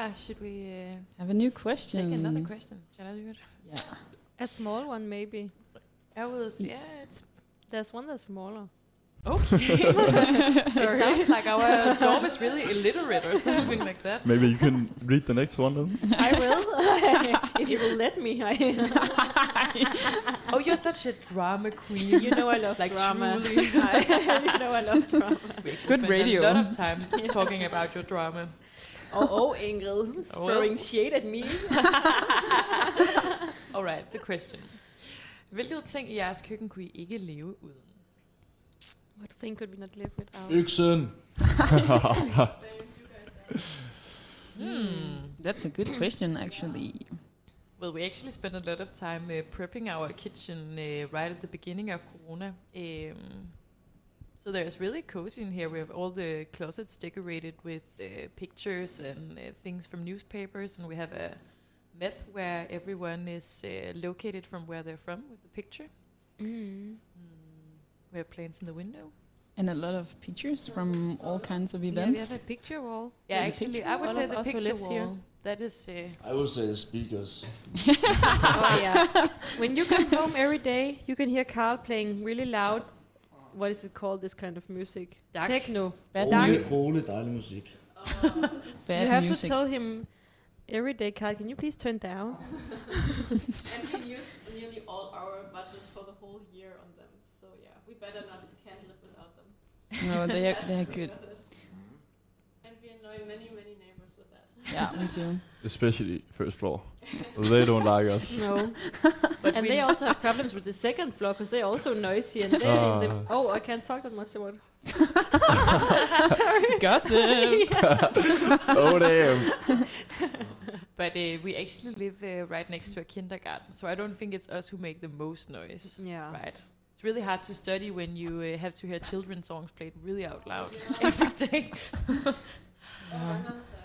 Yeah, should we uh, Have a new question. take another question? Shall I do it? Yeah. A small one, maybe. I will. Yeah, it's There's one that's smaller. okay. it sounds like our dorm is really illiterate or something like that. Maybe you can read the next one then. I will, if you will let me. Oh, you're such a drama queen. you know I love Like drama. truly. you know I love drama. We Good radio. A lot of time talking about your drama. Oh, oh Ingrid, Oh, throwing shade at me. All right, the question. Hvilket ting i jeres køkken kunne I ikke leve uden? What thing could we not live without? Øksen. Hmm. That's a good question, actually. Well, we actually spent a lot of time uh, prepping our kitchen uh, right at the beginning of Corona. Um, so there's really cozy in here. We have all the closets decorated with uh, pictures and uh, things from newspapers, and we have a map where everyone is uh, located from where they're from with a picture. Mm. Mm. We have plants in the window. And a lot of pictures from all kinds of Yeah, we events. have a picture wall. Yeah, the actually, I would wall say the picture lives wall. here. That is. Uh, I would say the speakers. oh yeah. When you come home every day, you can hear Carl playing really loud. What is it called? This kind of music? Dark. Techno. Bad, Rolig, rolig, dejlig musik. bad you have music. to tell him every day, Carl. Can you please turn down? And we used nearly all our budget for the whole year on them. So yeah, we better not We can't live without them. no, they are, they are good. And we annoy many, many neighbors with that. Yeah, me too. Especially first floor. they don't like us. No. but and they also have problems with the second floor because they're also noisy. And they're in the, Ah. oh, I can't talk that much about. Gossip. oh damn. But uh, we actually live uh, right next to a kindergarten, so I don't think it's us who make the most noise. Yeah. Right. It's really hard to study when you uh, have to hear children's songs played really out loud every day. Gangnam Style.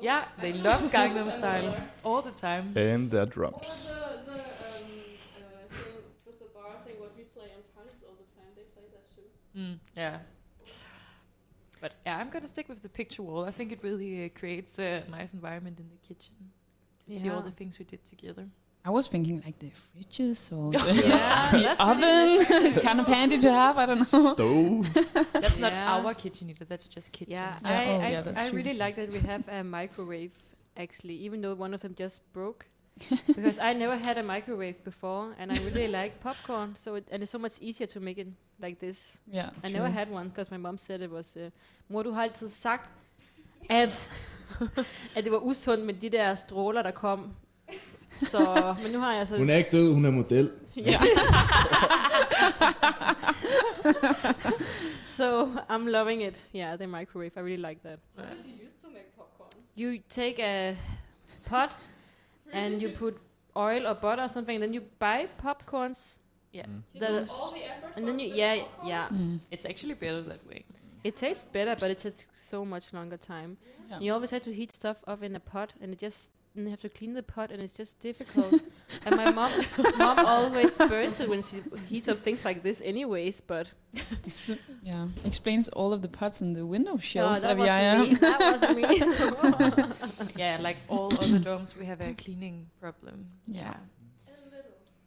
Yeah, they love Gangnam Style all the time. And their drums. was the, the thing with the bar thing, what we play on parties all the time? They play that too. Mm, yeah. But yeah, I'm gonna stick with the picture wall. I think it really uh, creates a nice environment in the kitchen to see all the things we did together. I was thinking like the fridges or the, Yeah, the that's oven. really it's kind of handy to have. I don't know. Stove. That's not Yeah. our kitchen either. That's just kitchen. Yeah, Yeah, I, oh, I, yeah, I really like that we have a microwave, actually, even though one of them just broke. because I never had a microwave before, and I really like popcorn, so it, and it's so much easier to make it like this. Yeah, I true. never had one, because my mom said it was... Uh, mor, du har altid sagt, at, at det var usundt med de der stråler, der kom. Så, men nu har jeg så... Hun er ikke død, hun er model. Yeah. so I'm loving it. Yeah, the microwave. I really like that. What did you use to make popcorn? You take a pot and you put oil or butter or something, and then you buy popcorns. Yeah. Mm. You That put is- all the effort And then you, the yeah, popcorn? yeah. Mm. It's actually better that way. It tastes better, but it takes so much longer time. Yeah. You always have to heat stuff up in a pot, and it just and you have to clean the pot, and it's just difficult. and my mom, mom always burns it when she heats up things like this, anyways. But Dis- yeah, explains all of the pots in the window no, shelves. that wasn't me. That wasn't me. Yeah, like all other dorms, we have a cleaning problem. Yeah.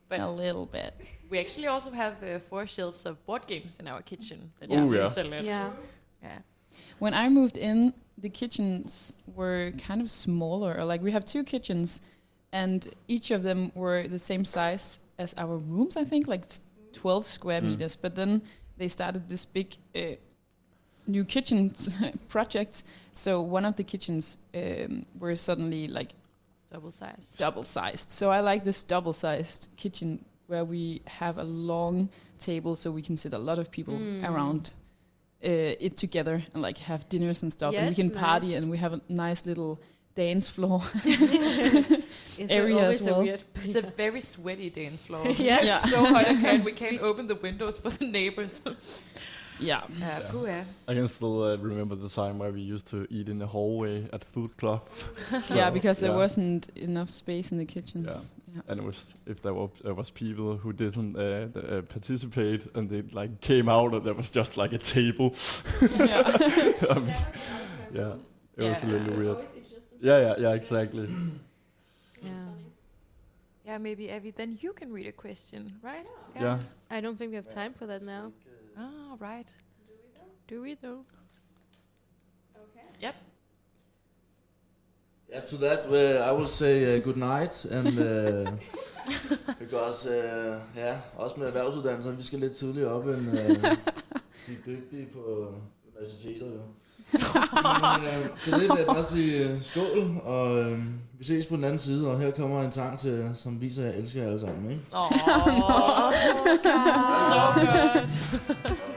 But a little bit. we actually also have uh, four shelves of board games in our kitchen that we Ooh, use yeah. yeah. Yeah. When I moved in, the kitchens were kind of smaller. Like we have two kitchens, and each of them were the same size as our rooms. I think like twelve square Mm. meters. But then they started this big uh, new kitchen project. So one of the kitchens um, were suddenly like Double size. double sized. So I like this double sized kitchen where we have a long table so we can sit a lot of people Mm. around uh, it together and like have dinners and stuff. Yeah, and we can it's party and we have a nice little dance floor. Area as always a well. weird It's a very sweaty dance floor. Yes. Yeah. so hot in we can't open the windows for the neighbors. Yeah. Uh, pooh, yeah. I can still uh, remember the time where we used to eat in the hallway at food club. So, yeah, because there yeah. wasn't enough space in the kitchens. Yeah. And it was if there was there was people who didn't uh, th- uh, participate and they like came out and there was just like a table. Um, yeah, it was a little weird. Yeah, yeah, yeah, exactly. Yeah. Yeah, maybe Abby. Then you can read a question, right? yeah. I don't think we have time for that now. Ah, right. Do we though? Yep. Yeah, to that uh, I will say uh, good night, and uh, because uh, ja, også med erhvervsuddannelser, vi skal lidt tidligere op end uh, de dygtige på universitetet jo. Men, til det vil jeg bare sige uh, skål, og uh, vi ses på den anden side, og her kommer en sang til, som viser, at jeg elsker jer alle sammen. Ikke? Oh, so good.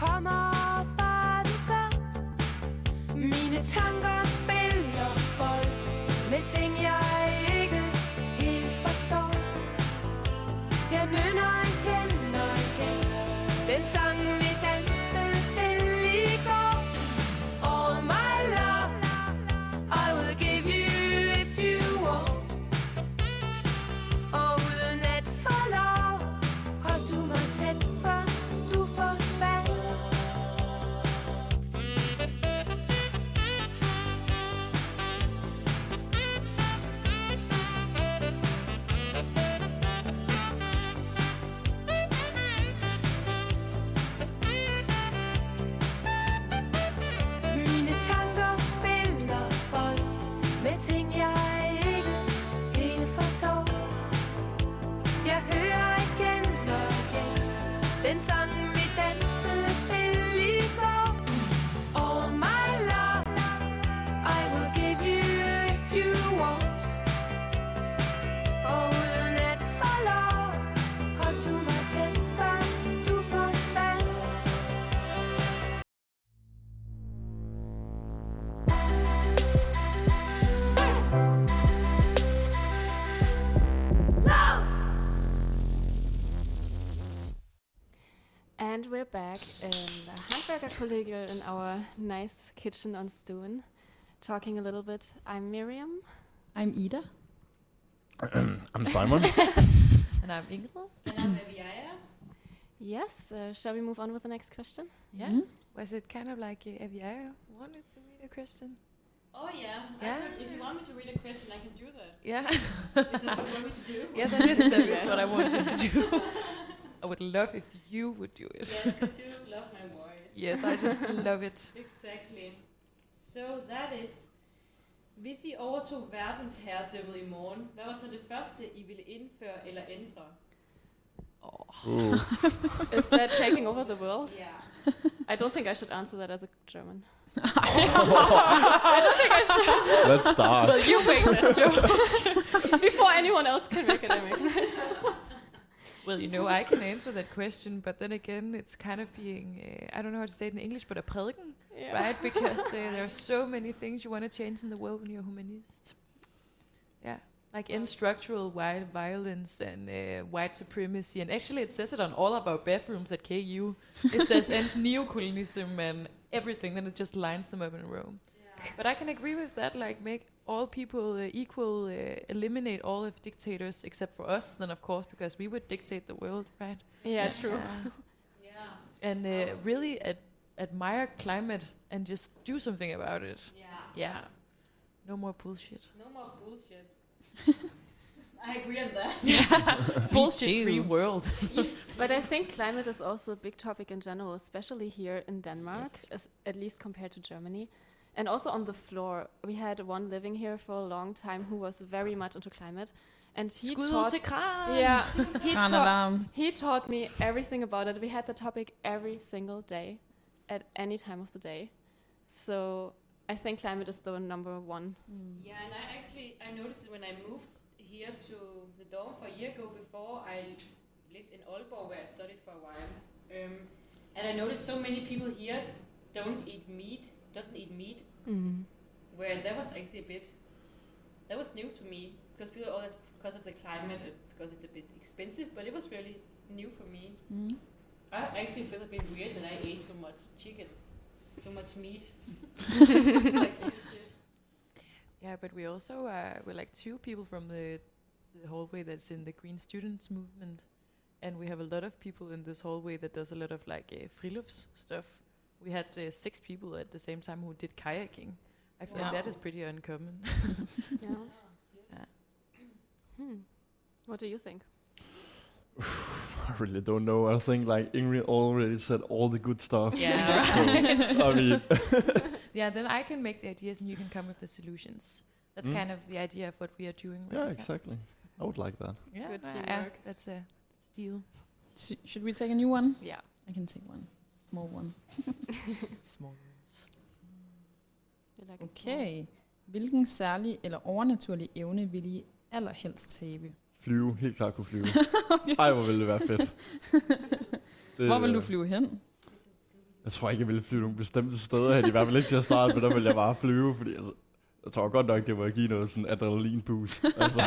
Kommer, bare du gør. Mine tanker the Handwerker Kollegial in our nice kitchen on Stuen, talking a little bit. I'm Miriam. I'm Ida. I'm Simon. And I'm Ingrid. And I'm Aviaja. Yes, uh, shall we move on with the next question? Yeah. Mhm. Was it kind of like uh, Aviaja wanted to read a question? Oh yeah. Yeah. I could, if you want me to read a question, I can do that. Yeah. Is this what you want me to do? yeah, that is, that is what I want you to do. I would love if you would do it. Yes, because you love my voice. Yes, I just love it. Exactly. So that is... Hvis I overtog verdensherredømmet i morgen, hvad var så det første, I ville indføre eller ændre? Ooh. Uh. Is that taking over the world? Ja. I don't think I should answer that as a German. I don't think I should. Let's start. Well, you make that joke before anyone else can make it. I make it. Well, you know, I can answer that question, but then again, it's kind of being, uh, I don't know how to say it in English, but a prediken, Yeah. right? Because uh, there are so many things you want to change in the world when you're a humanist. Yeah, like end structural violence and uh, white supremacy. And actually, it says it on all of our bathrooms at KU. It says end neocolonialism and everything, then it just lines them up in a row. But I can agree with that, like make all people uh, equal, uh, eliminate all of dictators except for us, then of course, because we would dictate the world, right? Yeah, true. Yeah. Yeah. And uh, really ad- admire climate and just do something about it. Yeah. Yeah. No more bullshit. No more bullshit. I agree on that. Yeah. Bullshit free too. world. But I think climate is also a big topic in general, especially here in Denmark, Yes. as, at least compared to Germany. And also on the floor, we had one living here for a long time who was very much into climate, and he Skud taught. Yeah, he taught, he taught me everything about it. We had the topic every single day, at any time of the day. So I think climate is the number one. Yeah, and I actually I noticed it when I moved here to the dorm for a year ago. Before I lived in Aalborg, where I studied for a while, um, and I noticed so many people here don't eat meat, doesn't eat meat. Mm. Where that was actually a bit that was new to me because people always because of the climate and because it's a bit expensive, but it was really new for me. Mm. I actually felt a bit weird that I ate so much chicken, so much meat. like. Yeah, but we also uh, we're like two people from the the hallway that's in the Green Students Movement, and we have a lot of people in this hallway that does a lot of like uh, frilufts stuff. We had uh, six people at the same time who did kayaking. I feel like that Wow. is pretty uncommon. Yeah. Yeah. Hmm. What do you think? I really don't know. I think like Ingrid already said all the good stuff. Yeah. So, I mean, yeah, then I can make the ideas and you can come with the solutions. That's Mm. kind of the idea of what we are doing. right yeah, now. exactly. I would like that. Yeah, Good uh, teamwork. yeah, that's a, that's a deal. Sh- should we take a new one? Yeah. I can take one. Small one. Small ones. Okay. Hvilken særlig eller overnaturlig evne vil I allerhelst have? Flyve, helt klart kunne flyve. Ej, hvor ville det være fedt. Det, Hvor vil du flyve hen? Jeg tror ikke, jeg ville flyve nogle bestemte steder hen. I hvert fald ikke til at starte med, der ville jeg bare flyve, fordi altså, jeg tror godt nok, det må give noget sådan adrenalin boost. Altså,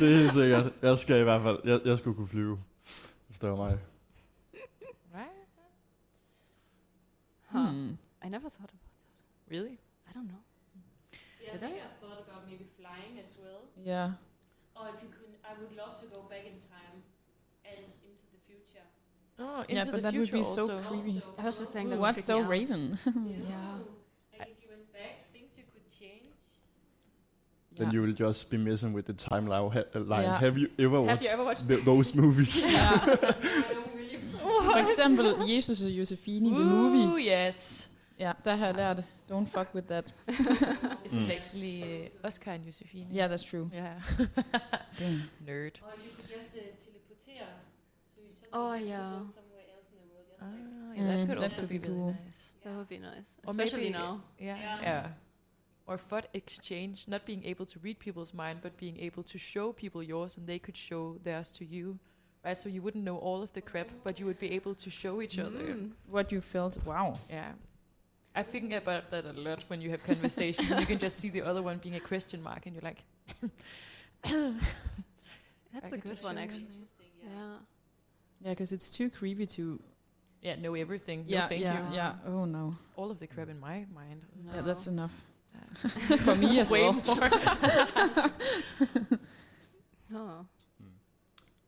det er helt sikkert. Jeg skal i hvert fald, jeg, jeg skulle kunne flyve, hvis det var mig. Huh. Hmm. I never thought about. That. Really? I don't know. Yeah, Did I think I? I thought about maybe flying as well. Ja. Or if you could, I would love to go back in time and into the future. Oh, into Yeah, but the that would be so creepy. Also, I was just saying that What's so out. Raven? Yeah. Like if you went back, things you could change. Then you will just be messing with the timeline. Line. Have you ever Have watched you ever watched? th- those movies? I don't really. For eksempel Jesus og Josefine, the movie. Ooh, yes. Ja, der har jeg lært, don't fuck with that. Isn't Mm. it actually uh, Oscar and Josephine? Yeah, that's true. Yeah. Damn. Nerd. Or if you could just uh, teleportere, so you Oh, yeah. could go somewhere else in the world. Just like, Ah, yeah, that Mm, could that also could be, be really cool. nice. That would be nice, Or especially maybe- now. Yeah. Yeah. yeah. Or thought exchange, not being able to read people's mind, but being able to show people yours and they could show theirs to you. Right, so you wouldn't know all of the crap, but you would be able to show each other. Mm. What you felt, wow. Yeah. I think about that a lot when you have conversations and you can just see the other one being a question mark and you're like, That's I a good one, actually. Interesting, yeah. Yeah. Yeah, because it's too creepy to... yeah, know everything. No, Yeah, thank yeah, you. yeah. Oh, no. All of the crap in my mind. Yeah, that's enough. For me as Way well. more. Oh.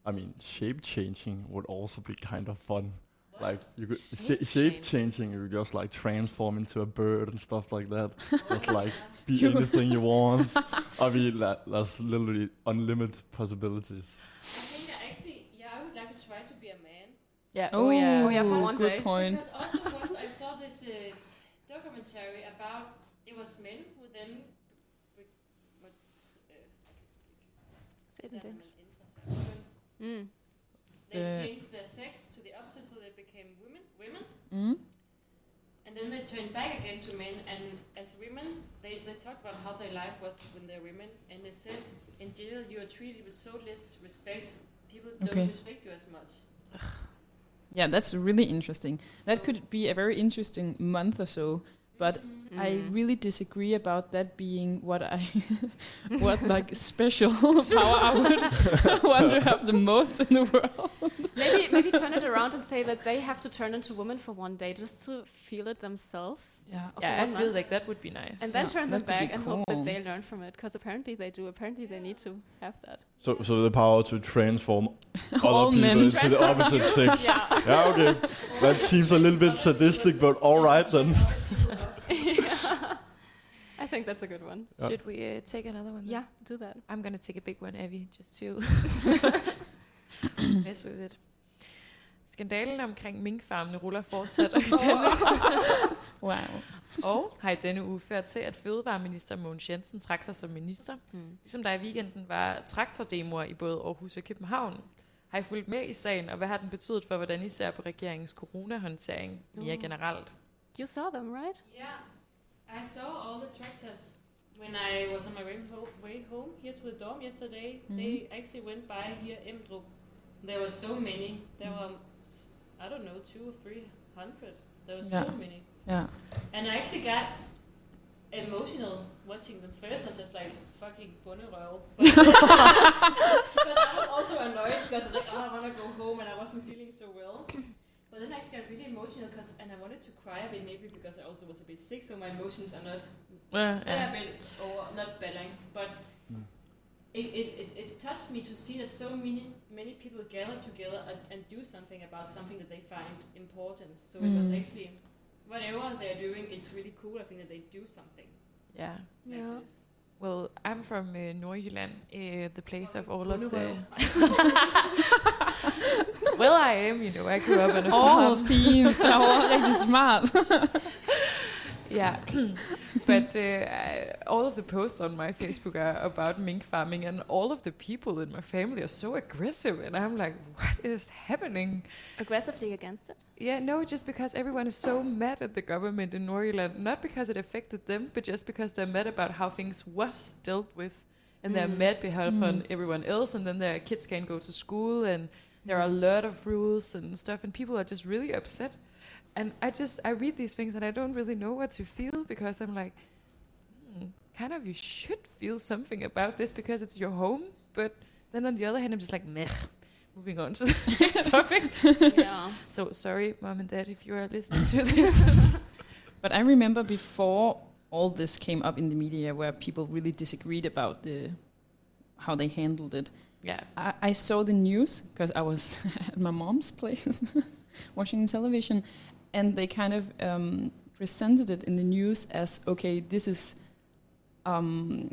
I mean, shape changing would also be kind of fun. Like you could Shape sh- shape changing, you could just like transform into a bird and stuff like that. just like be anything you want. I mean, that, that's literally unlimited possibilities. I think I actually, yeah, I would like to try to be a man. yeah. Oh, yeah. Oh, yeah, for one good day. point. Because also once I saw this uh, documentary about it was men who then w- what uh, Say it in I can Danish. speak that, Mm. they Uh, changed their sex to the opposite, so they became women. Women, Mm? and then they turned back again to men. And as women, they, they talked about how their life was when they're women, and they said in general you are treated with so less respect. People Okay. don't respect you as much. Yeah, that's really interesting. That could be a very interesting month or so. But Mhm. I Mm. really disagree about that being what I, what like special power I would want to have the most in the world. maybe maybe turn it around and say that they have to turn into women for one day just to feel it themselves, Yeah. Yeah, I one feel like that would be nice. and then Yeah, turn them could be back and hope that they learn from it. Because apparently they do. Apparently they need to have that. So, so the power to transform All other people men. into the opposite sex. Yeah. Yeah, okay. That seems a little bit sadistic, but all right then. Think that's a good one. Yeah. Should we uh, take another one? then? Yeah, do that. I'm gonna take a big one, Abby, just to mess with it. Skandalen omkring minkfarmene ruller fortsat, og, i denne, Wow. og har i denne uge ført til, at fødevareminister Mogens Jensen trak sig som minister. Hmm. Ligesom der i weekenden var traktordemoer i både Aarhus og København. Har I fulgt med i sagen, og hvad har den betydet for, hvordan I ser på regeringens coronahåndtering mere Mm. generelt? You saw them, right? Yeah, I saw all the tractors when I was on my way, ho- way home here to the dorm yesterday. They mm-hmm. actually went by here Emdrup. There were so many. There were, s- I don't know, two or three hundred. There were so many. Yeah. And I actually got emotional watching them first. I was just like, fucking bunderøv. But because I was also annoyed because I was like, oh, I want to go home and I wasn't feeling so well. But then I just got really emotional because, and I wanted to cry a bit maybe because I also was a bit sick, so my emotions are not Ja, they're a bit or not balanced. But it, it, it, it touched me to see that so many many people gather together and, and do something about something that they find important. So it was Mm. actually whatever they're doing, it's really cool. I think that they do something ja. like Yeah. this. Well, I'm from uh, Nordjylland, uh, the place of all of the... Well, I am, you know, I grew up on a Aarhus farm. pigen. Jeg var rigtig smart. Yeah, but uh, I- all of the posts on my Facebook are about mink farming, and all of the people in my family are so aggressive, and I'm like, what is happening? Aggressively against it? Yeah, no, just because everyone is so mad at the government in Nordjylland, not because it affected them, but just because they're mad about how things was dealt with, and they're Mm. mad behind on Mm. everyone else, and then their kids can't go to school, and there are a lot of rules and stuff, and people are just really upset. And I just I read these things and I don't really know what to feel because I'm like, hmm, kind of you should feel something about this because it's your home, but then on the other hand I'm just like meh. Moving on to the next topic. yeah. So sorry, mom and dad, if you are listening to this. But I remember before all this came up in the media, where people really disagreed about the how they handled it. yeah. I, I saw the news because I was at my mom's place watching television, and they kind of um, presented it in the news as okay, this is um,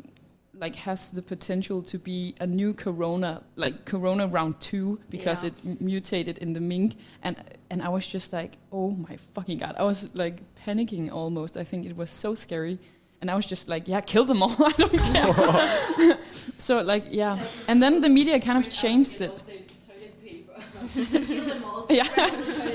like has the potential to be a new corona, like corona round two, because Yeah. it m- mutated in the mink, and and I was just like, oh my fucking god, I was like panicking almost. I think it was so scary. And I was just like, yeah, kill them all. I don't care. so like, yeah. And then the media kind of changed it. Yeah,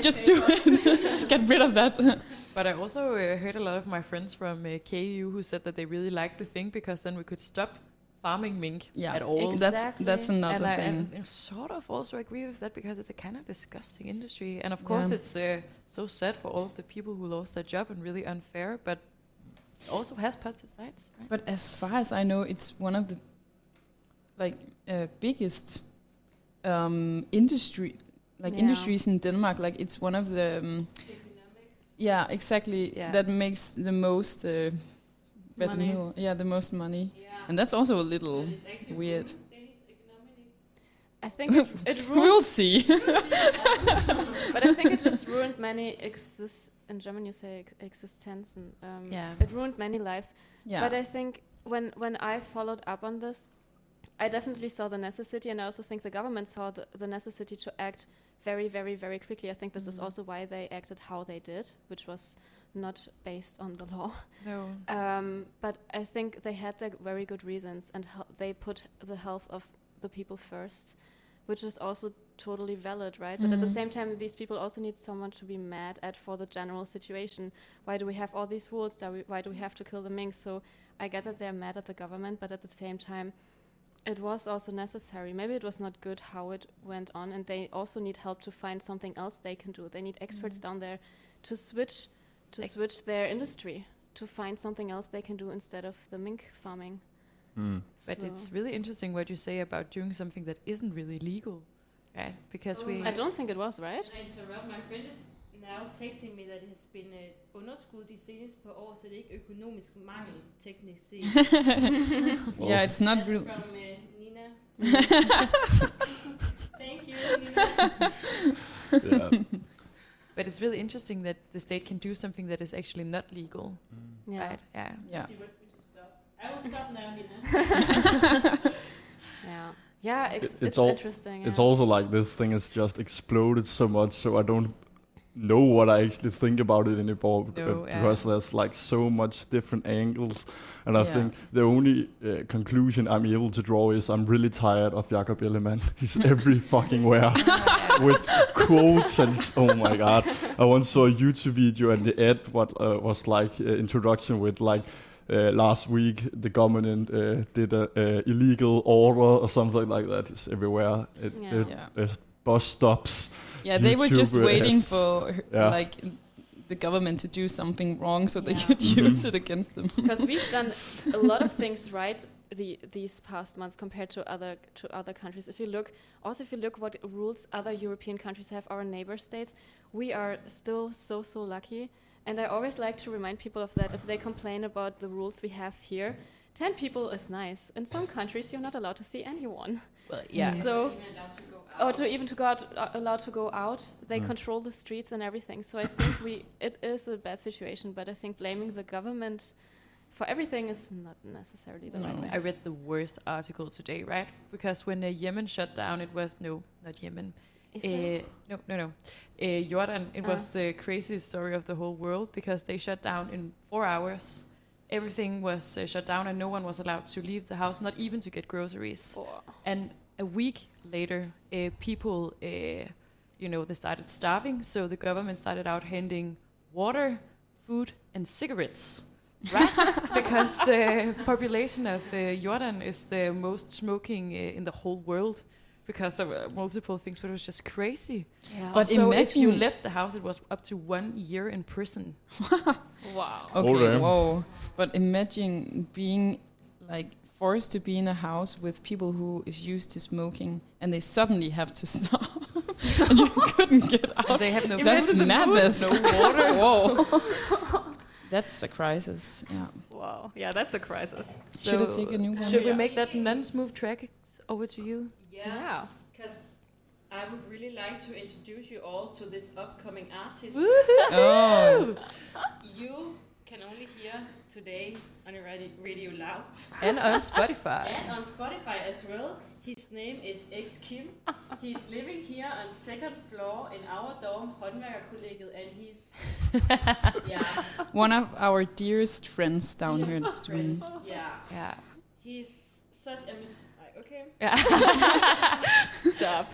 just do it. Get rid of that. But I also uh, heard a lot of my friends from uh, KU who said that they really liked the thing because then we could stop farming mink Yeah, at all. Exactly. that's another and I, thing. and I sort of also agree with that because it's a kind of disgusting industry, and of course Yeah. it's uh, so sad for all of the people who lost their job and really unfair, but it also has positive sides. Right? But as far as I know, it's one of the like uh, biggest um, industry like Yeah. industries in Denmark. Like it's one of the um, yeah exactly Yeah. that makes the most uh, Money. revenue. Yeah, the most money, and that's also a little weird. I think it, it ruined, We'll see. but I think it just ruined many exist in German. You say ex- existence, and um, Yeah. it ruined many lives. yeah. But I think when when I followed up on this, I definitely saw the necessity, and I also think the government saw the, the necessity to act very, very, very quickly. I think this is Mhm. also why they acted how they did, which was not based on the law. No. Um, but I think they had their very good reasons, and they put the health of the people first, which is also totally valid, right? But at the Mhm. same time, these people also need someone to be mad at for the general situation. Why do we have all these rules? Do we, why do we have to kill the minks? So I get that they're mad at the government, but at the same time, it was also necessary. Maybe it was not good how it went on, and they also need help to find something else they can do. They need experts down there to switch to Ex- switch their industry to find something else they can do instead of the mink farming. Mm. But So- it's really interesting what you say about doing something that isn't really legal, right? Because we. I don't think it was right. Can I interrupt? My friend is now texting me that it has been uh, underskud de seneste par år, så det er ikke økonomisk mangel, teknisk set. yeah, it's not That's real. from uh, Nina. Thank you, Nina. yeah. But it's really interesting that the state can do something that is actually not legal, Yeah. right? Yeah. Yeah. She wants me to stop. I will stop now, Nina. Yeah. Yeah, it's, It- it's, it's all- interesting. It's yeah. also like this thing has just exploded so much, so I don't know what I actually think about it anymore bec- No, uh, yeah. because there's like so much different angles, and I Yeah. think the only uh, conclusion I'm able to draw is I'm really tired of Jakob Ellemann. He's every fucking where with quotes and oh my god! I once saw a YouTube video and the ad what uh, was like uh, introduction with like. Uh, last week, the government uh, did a uh, illegal order or something like that. It's everywhere. It, Yeah. it- Yeah. there's bus stops. Yeah, they were just waiting ads. for Yeah. like the government to do something wrong so they Yeah. could Mhm. use it against them. because we've done a lot of things right the, these past months compared to other to other countries. If you look, also if you look what rules other European countries have, our neighbor states, we are still so so lucky. And I always like to remind people of that. If they complain about the rules we have here, ten people is nice. In some countries, you're not allowed to see anyone. Well, yeah. So. Or to even to go out, uh, allowed to go out, they Mm. control the streets and everything. So I think we, it is a bad situation. But I think blaming the government for everything is not necessarily the right No. way. I read the worst article today, right? Because when uh, Yemen shut down, it was no, not Yemen. Uh, no, no, no. Uh, Jordan. It Ah. was the craziest story of the whole world because they shut down in four hours. Everything was uh, shut down, and no one was allowed to leave the house, not even to get groceries. Oh. And a week later, uh, people, uh, you know, they started starving. So the government started out handing water, food, and cigarettes. Right? because the population of uh, Jordan is the most smoking uh, in the whole world because of uh, multiple things, but it was just crazy. Yeah. But so if you left the house, it was up to one year in prison. wow. Okay, damn. whoa. But imagine being like forced to be in a house with people who is used to smoking and they suddenly have to stop. and you couldn't get out. they have no That's food, madness. no water. Whoa. That's a crisis. Yeah. Wow. Yeah, that's a crisis. Should I take a new one? Should we make that non-smooth track over to you? Yeah. Because I would really like to introduce you all to this upcoming artist. Oh. You can only hear today on your radio, radio loud And on Spotify. and on Spotify as well. His name is X Kim. He's living here on second floor in our dorm, Håndværkerkollegiet, and he's yeah, One of our dearest friends down here in the dearest Yeah, Yeah. he's such a mis- okay. Yeah. Stop.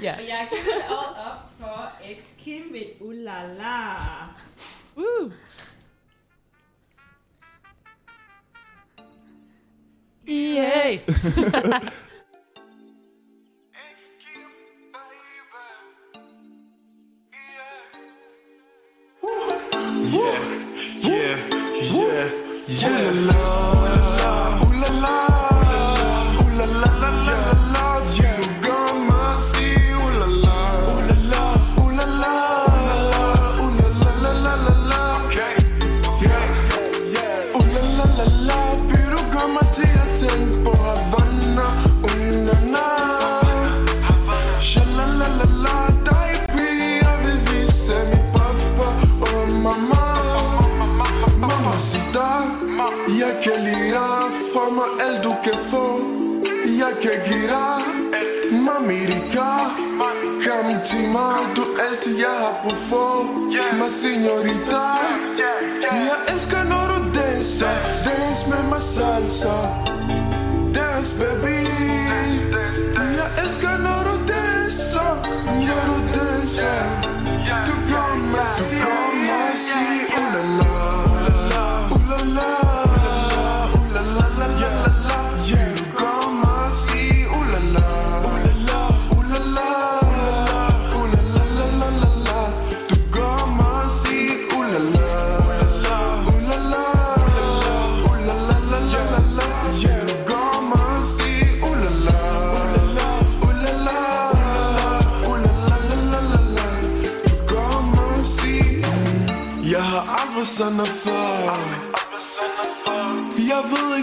yeah. But yeah, give it all up for X Kim with Ooh La La. Woo. EA! du er altid jeg har brug for. Ma señorita, jeg elsker når du danser, dans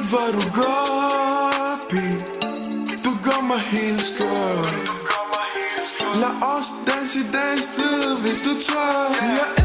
hvad du gør pige Du gør mig helt skør. Lad os danse i dagens tid, hvis du tør. Jeg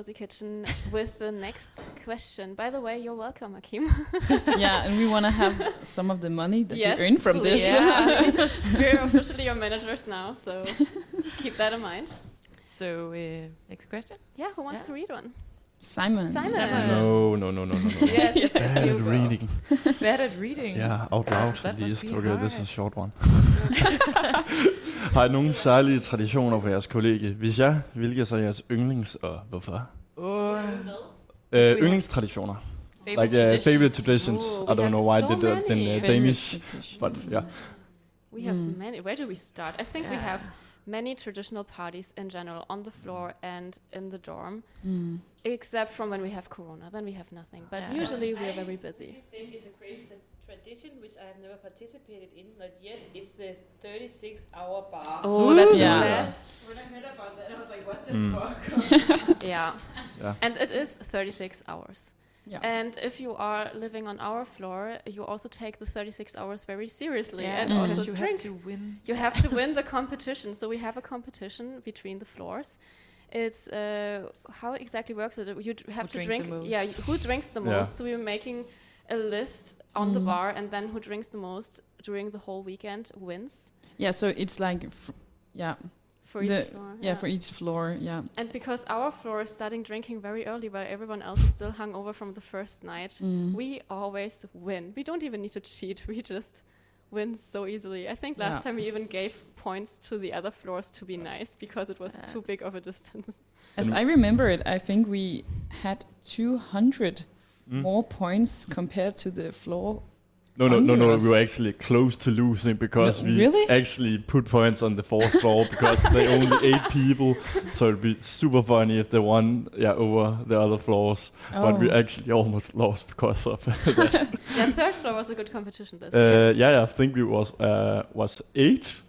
cozy kitchen with the next question. By the way, you're welcome, Akim. yeah, and we want to have some of the money that Yes, you earn from this. Yeah. we're officially your managers now, so keep that in mind. So, uh, next question. Yeah, who wants Yeah. to read one? Simon. Simon. Simon. No, no, no, no, no. no. Yes, yes, Bad at reading. Bad at reading. Yeah, out loud at least. Okay, this is a short one. Har I nogle særlige traditioner på jeres kollegie? Hvis ja, hvilke er så jeres yndlings, og hvorfor? Uh, yndlingstraditioner. favorite Like uh, traditions. favorite traditions. Ooh, I we don't know why so I did that in uh, Danish, but yeah. We have Mm. many. Where do we start? I think we Yeah. have many traditional parties in general on the floor and in the dorm, Mm. Except from when we have Corona. Then we have nothing. But Yeah. usually we are very busy. I think it's a crazy tra- tradition which I have never participated in, not yet, is the 36 hour bar. Oh, that's Yeah. the best. When I heard about that, I was like, what the Mm. fuck? Yeah. Yeah. And it is 36 hours. Yeah. And if you are living on our floor, you also take the 36 hours very seriously Yeah, and Mm. also because you drink. have to win. You have to win the competition. So we have a competition between the floors. It's uh, how exactly works it. You d- have to drink drink. the most. Yeah, who drinks the Yeah. most? So we were making a list on the Mm. bar, and then who drinks the most during the whole weekend wins Yeah, so it's like, f- yeah, for each The- floor. yeah, for each floor, yeah. and because our floor is starting drinking very early, while everyone else is still hung over from the first night, Mm. we always win. We don't even need to cheat. We just win so easily. I think last Yeah. time we even gave points to the other floors to be nice because it was Yeah. too big of a distance. As I remember it, I think we had 200 Mm. more points compared to the floor. No, no, no, under no. us. We were actually close to losing because No, we really? actually put points on the fourth floor because they only eight people. So it'd be super funny if they won, yeah, over the other floors. But we Oh. actually almost lost because of that. yeah, third floor was a good competition this year. Uh, yeah, yeah, I think we was uh, was eight.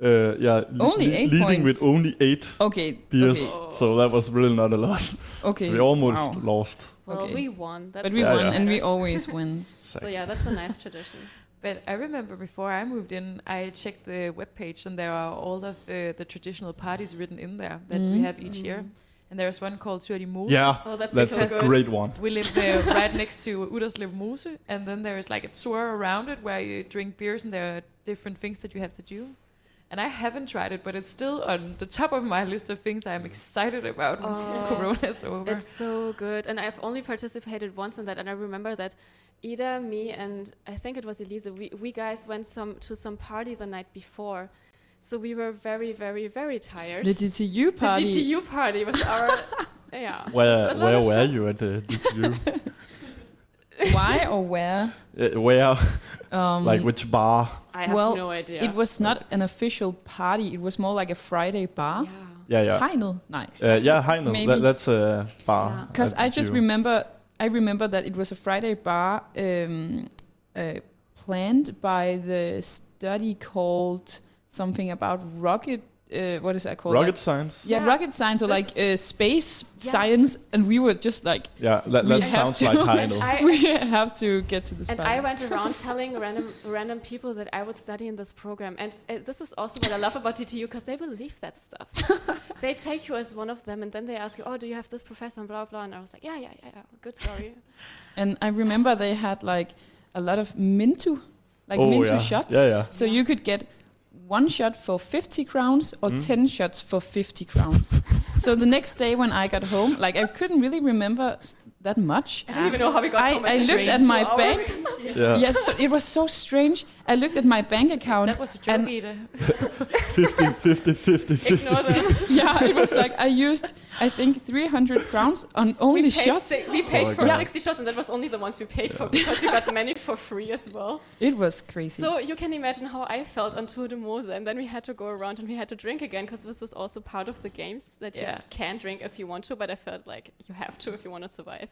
Uh, yeah, le- Only le- eight leading points. with only eight Okay, beers. okay, So that was really not a lot. okay. So we almost wow. lost. Well, okay. we won. That's but we Yeah, won, yeah. and we always win. So yeah, that's a nice tradition. But I remember before I moved in, I checked the webpage and there are all of uh, the traditional parties written in there that we Mm. have each year. And there's one called Tour de Mose. Yeah, Oh, that's, that's a great one. We live uh, right next to Utterslev Mose, and then there is like a tour around it where you drink beers and there are different things that you have to do. And I haven't tried it, but it's still on the top of my list of things I'm excited about when Oh. Corona is over. It's so good. And I've only participated once in that. And I remember that Ida, me, and I think it was Elisa, we, we guys went some to some party the night before. So we were very, very, very tired. The DTU party. The DTU party was our. yeah. Where A where were shots. you at the DTU? Why or where? Uh, where? Um, like which bar? I have Well, no idea. It was not an official party. It was more like a Friday bar. Yeah. Yeah, yeah. Hegnet? No. Uh, yeah, Hegnet. Maybe. That, that's a bar. Because at I just DTU. remember, I remember that it was a Friday bar um, uh, planned by the study called something about rocket. Uh, what is that called? rocket Like- science. yeah, Yeah. rocket science or This- like uh, space Yeah. science, and we were just like, Yeah, that, that sounds to- like And Hegnet. I, we have to get to this and party. I went around telling random random people that I would study in this program. And uh, this is also what I love about DTU because they believe that stuff. they take you as one of them, and then they ask you, "Oh, do you have this professor?" and blah blah. And I was like, "Yeah, yeah, yeah, yeah. good story." and I remember they had like a lot of Mintu, like oh, Mintu yeah. shots. Yeah, yeah. So you could get one shot for 50 crowns or Mm. 10 shots for 50 crowns. so the next day when I got home, like I couldn't really remember that much. I don't even know how we got I, home. I at looked at my hours. bank. Yeah. Yes, so it was so strange. I looked at my bank account. that was a joke, and- Ida. 50, 50, 50, 50. Ignore them. yeah, it was like I used, I think, 300 crowns on only we shots. si- we paid Oh for God. 60 shots, and that was only the ones we paid for because we got many for free as well. It was crazy. So you can imagine how I felt on Tour de Mose, and then we had to go around and we had to drink again because this was also part of the games that you can drink if you want to, but I felt like you have to if you want to survive.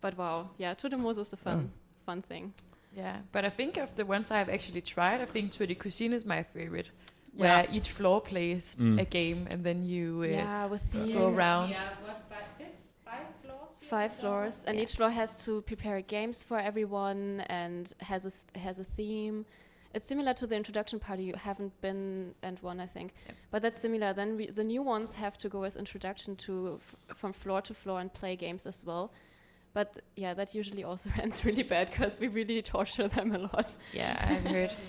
But wow, yeah, Tour de Mose is a fun, mm. fun thing. Yeah, but I think of the ones I've actually tried, I think Tour de Cuisine is my favorite. Yeah. Where each floor plays Mm. a game and then you uh, yeah, with go themes. around. Yeah, what, five, fifth, five floors? Five floors, and Yeah. each floor has to prepare games for everyone and has a s- has a theme. It's similar to the introduction party. You haven't been and won, I think, Yep. but that's similar. Then we, the new ones have to go as introduction to f- from floor to floor and play games as well. But yeah, that usually also ends really bad because we really torture them a lot. Yeah, I've heard.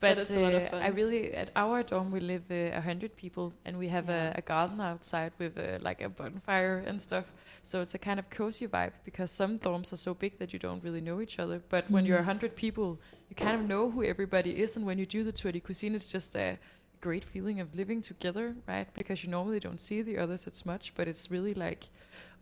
But But it's a lot of uh, fun. I really, at our dorm, we live uh, a hundred people, and we have a, a garden outside with uh, like a bonfire and stuff. So it's a kind of cozy vibe because some dorms are so big that you don't really know each other. But when you're a Mhm. hundred people, you kind of know who everybody is, and when you do the tour de cuisine, it's just a great feeling of living together, right? Because you normally don't see the others as much, but it's really like,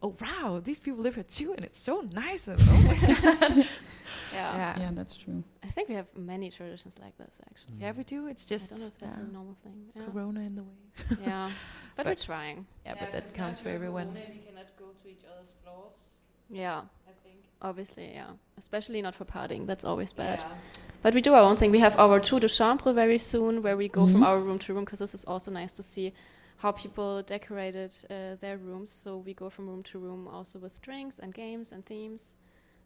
oh wow, these people live here too, and it's so nice. And oh my god, Yeah. yeah. Yeah, that's true. I think we have many traditions like this actually. Yeah, we do. It's I just don't know if that's yeah, a normal thing. Yeah, Corona in the way. yeah. but, we're trying. Yeah, but that counts for everyone. We cannot go to each other's floors, Yeah, I think. obviously, yeah. Especially not for partying. That's always bad. But we do our own thing. We have our tour de chambre very soon, where we go from Mhm. our room to room, because this is also nice to see how people decorated uh, their rooms. So we go from room to room, also with drinks and games and themes.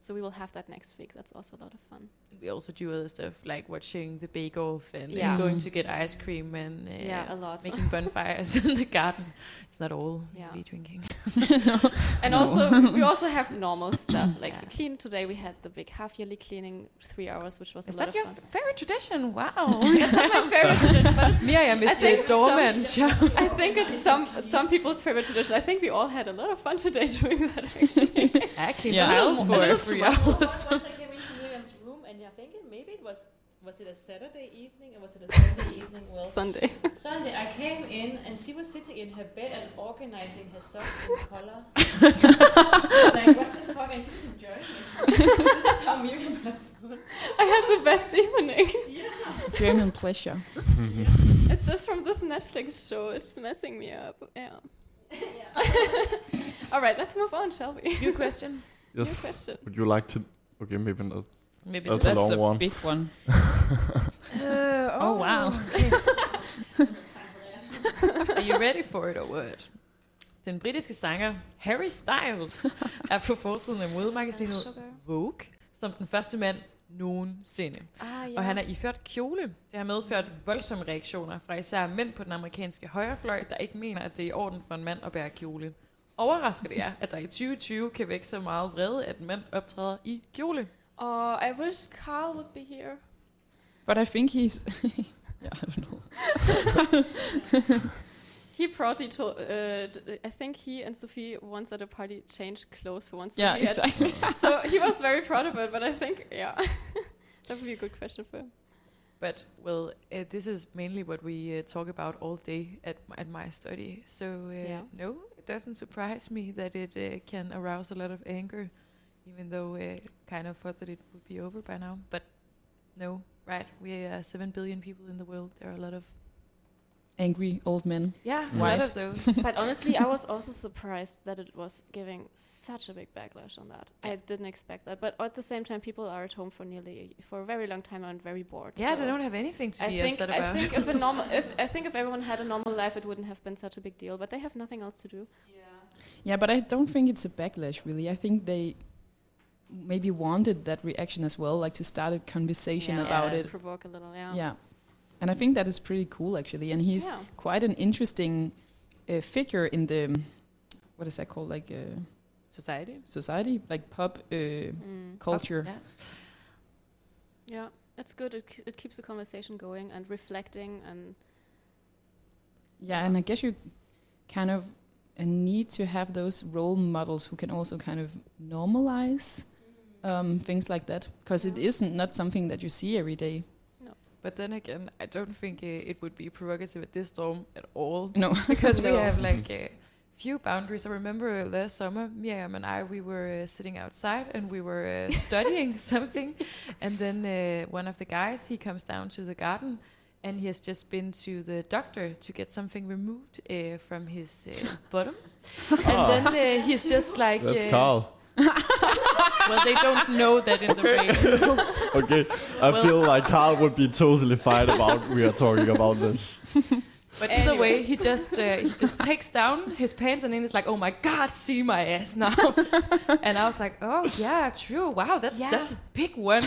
So we will have that next week. That's also a lot of fun. We also do other stuff like watching the Bake Off and Yeah. going to get ice cream and uh, yeah, a lot. making bonfires in the garden. It's not all Yeah. heavy drinking. and No. also we also have normal stuff like Yeah. we clean today. We had the big half yearly cleaning, three hours, which was Is a lot that of your fun. favorite tradition? Wow. It's not my favorite tradition, but it's Miriam I is think the doorman. I think it's some some people's favorite tradition. I think we all had a lot of fun today doing that. Actually, I clean Yeah. tiles A for little three too much. hours. Once I came into Miriam's room, and I think it, maybe it was was it a Saturday evening or was it a Sunday evening? Well, Sunday. Sunday I came in and she was sitting in her bed and organizing her socks in color. like what the fuck? And she was enjoying it. this is how Miriam has fun. I had the best evening. German pleasure. Mm-hmm. It's just from this Netflix show. It's messing me up. Yeah. All right, let's move on, shall we? New question. New Yes. question. Would you like to? Okay, maybe not. Maybe That's a long one. big one. Uh, Oh, wow. Are you ready for it or what? Den britiske sanger Harry Styles er på forsiden af modemagasinet. Vogue som den første mand nogensinde. Ah, yeah. Og han er iført kjole. Det har medført voldsomme reaktioner fra især mænd på den amerikanske højrefløj, der ikke mener, at det er i orden for en mand at bære kjole. Overrasker det jer, at der i 2020 kan vække så meget vrede, at en mand optræder i kjole? Oh, I wish Carl would be here. But I think he's. yeah, I don't know. He proudly told. Uh, d- I think he and Sophie once at a party changed clothes for once. Yeah, Sophie had- exactly. so he was very proud of it. But I think, yeah, that would be a good question for him. But well, uh, this is mainly what we uh, talk about all day at at my study. So uh, Yeah. no, it doesn't surprise me that it uh, can arouse a lot of anger, even though uh, kind of thought that it would be over by now. But no, right? We are seven billion people in the world. There are a lot of Angry old men. yeah, a lot of those. But honestly, I was also surprised that it was giving such a big backlash on that. I didn't expect that. But at the same time, people are at home for nearly for a very long time and very bored. yeah, so they don't have anything to I be think upset I about. think if a normal if I think if everyone had a normal life, it wouldn't have been such a big deal. But they have nothing else to do. Yeah. Yeah, but I don't think it's a backlash, really. I think they maybe wanted that reaction as well, like to start a conversation Yeah. about Yeah, it. Provoke a little, yeah. Yeah. And I think that is pretty cool, actually. And he's Yeah. quite an interesting uh, figure in the, what is that called, like uh, Society. society, like pop uh, Mm. culture. Yeah. Yeah, it's good. It, k- it keeps the conversation going and reflecting and Yeah, and I guess you kind of uh, need to have those role models who can also kind of normalize um, things like that, because it Yeah. isn't not something that you see every day. No. But then again, I don't think uh, it would be provocative at this storm at all. No, because we have like a few boundaries. I remember last summer, Miriam and I, we were uh, sitting outside and we were uh, studying something, and then uh, one of the guys he comes down to the garden. And he has just been to the doctor to get something removed uh, from his uh, bottom, and then uh, he's just like, That's uh, Carl. well, they don't know that in the radio. Okay, I Well- feel like Carl would be totally fine about we are talking about this. But either way, he just uh, he just takes down his pants and then he's like, "Oh my God, see my ass now." and I was like, "Oh yeah, true. Wow, that's Yeah. that's a big one."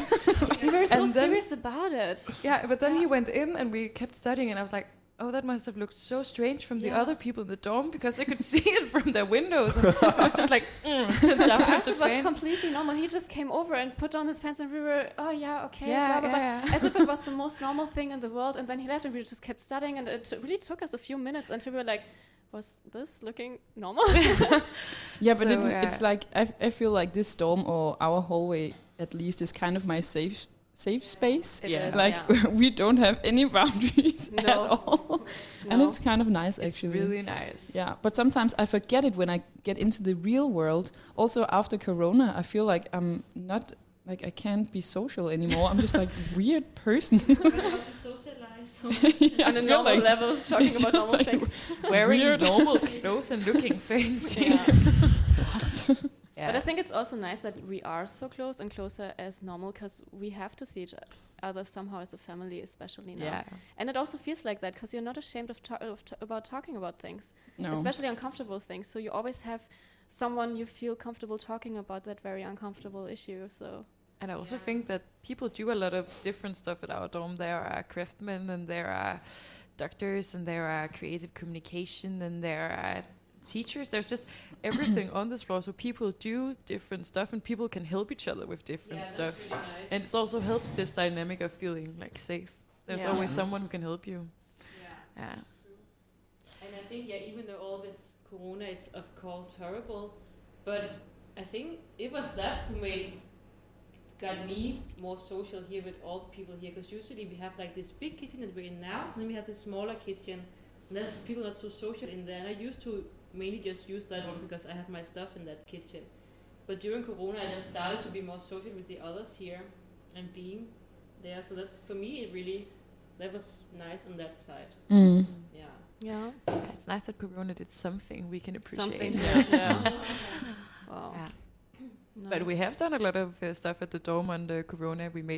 We were so then- serious about it. yeah, but then he went in and we kept studying, and I was like. Oh, that must have looked so strange from the other people in the dorm because they could see it from their windows. And I was just like, mm, down For us, the it was pants. completely normal. He just came over and put on his pants, and we were, oh yeah, okay, Yeah, blah, blah, blah. yeah, yeah. as if it was the most normal thing in the world. And then he left, and we just kept studying, and it really took us a few minutes until we were like, was this looking normal? Yeah, but So, it's, yeah. it's like I, I feel like this dorm or our hallway at least is kind of my safe safe space. It Yeah. is, Like yeah. we don't have any boundaries at No. all, and No. it's kind of nice actually. It's actually. really nice. Yeah, but sometimes I forget it when I get into the real world. Also after Corona, I feel like I'm not like I can't be social anymore. I'm just like weird person. yeah, on a normal like level, talking about normal like things. Wearing normal clothes and looking fancy. Yeah. Yeah. But I think it's also nice that we are so close and closer as normal because we have to see each other somehow as a family, especially now. yeah. And it also feels like that because you're not ashamed of, ta- of t- about talking about things, No. especially uncomfortable things. So you always have someone you feel comfortable talking about that very uncomfortable issue. So And I also think that people do a lot of different stuff at our dorm. There are craftsmen and there are doctors and there are creative communication and there are teachers. There's just everything on this floor. So people do different stuff and people can help each other with different stuff. And it also helps this dynamic of feeling like safe. There's Yeah. always someone who can help you. Yeah. And I think, yeah, even though all this corona is, of course, horrible, but I think it was that who made got me more social here with all the people here. Because usually we have like this big kitchen that we're in now, and then we have this smaller kitchen. And there's people not so social in there. And I used to mainly just use that one because I have my stuff in that kitchen. But during Corona, I just started to be more social with the others here and being there. So that for me, it really that was nice on that side. Mm. Yeah. yeah, Yeah, It's nice that Corona did something we can appreciate. something. Yeah. Yeah. wow. Yeah. But we have done a lot of uh, stuff at the Dome on the Corona. We made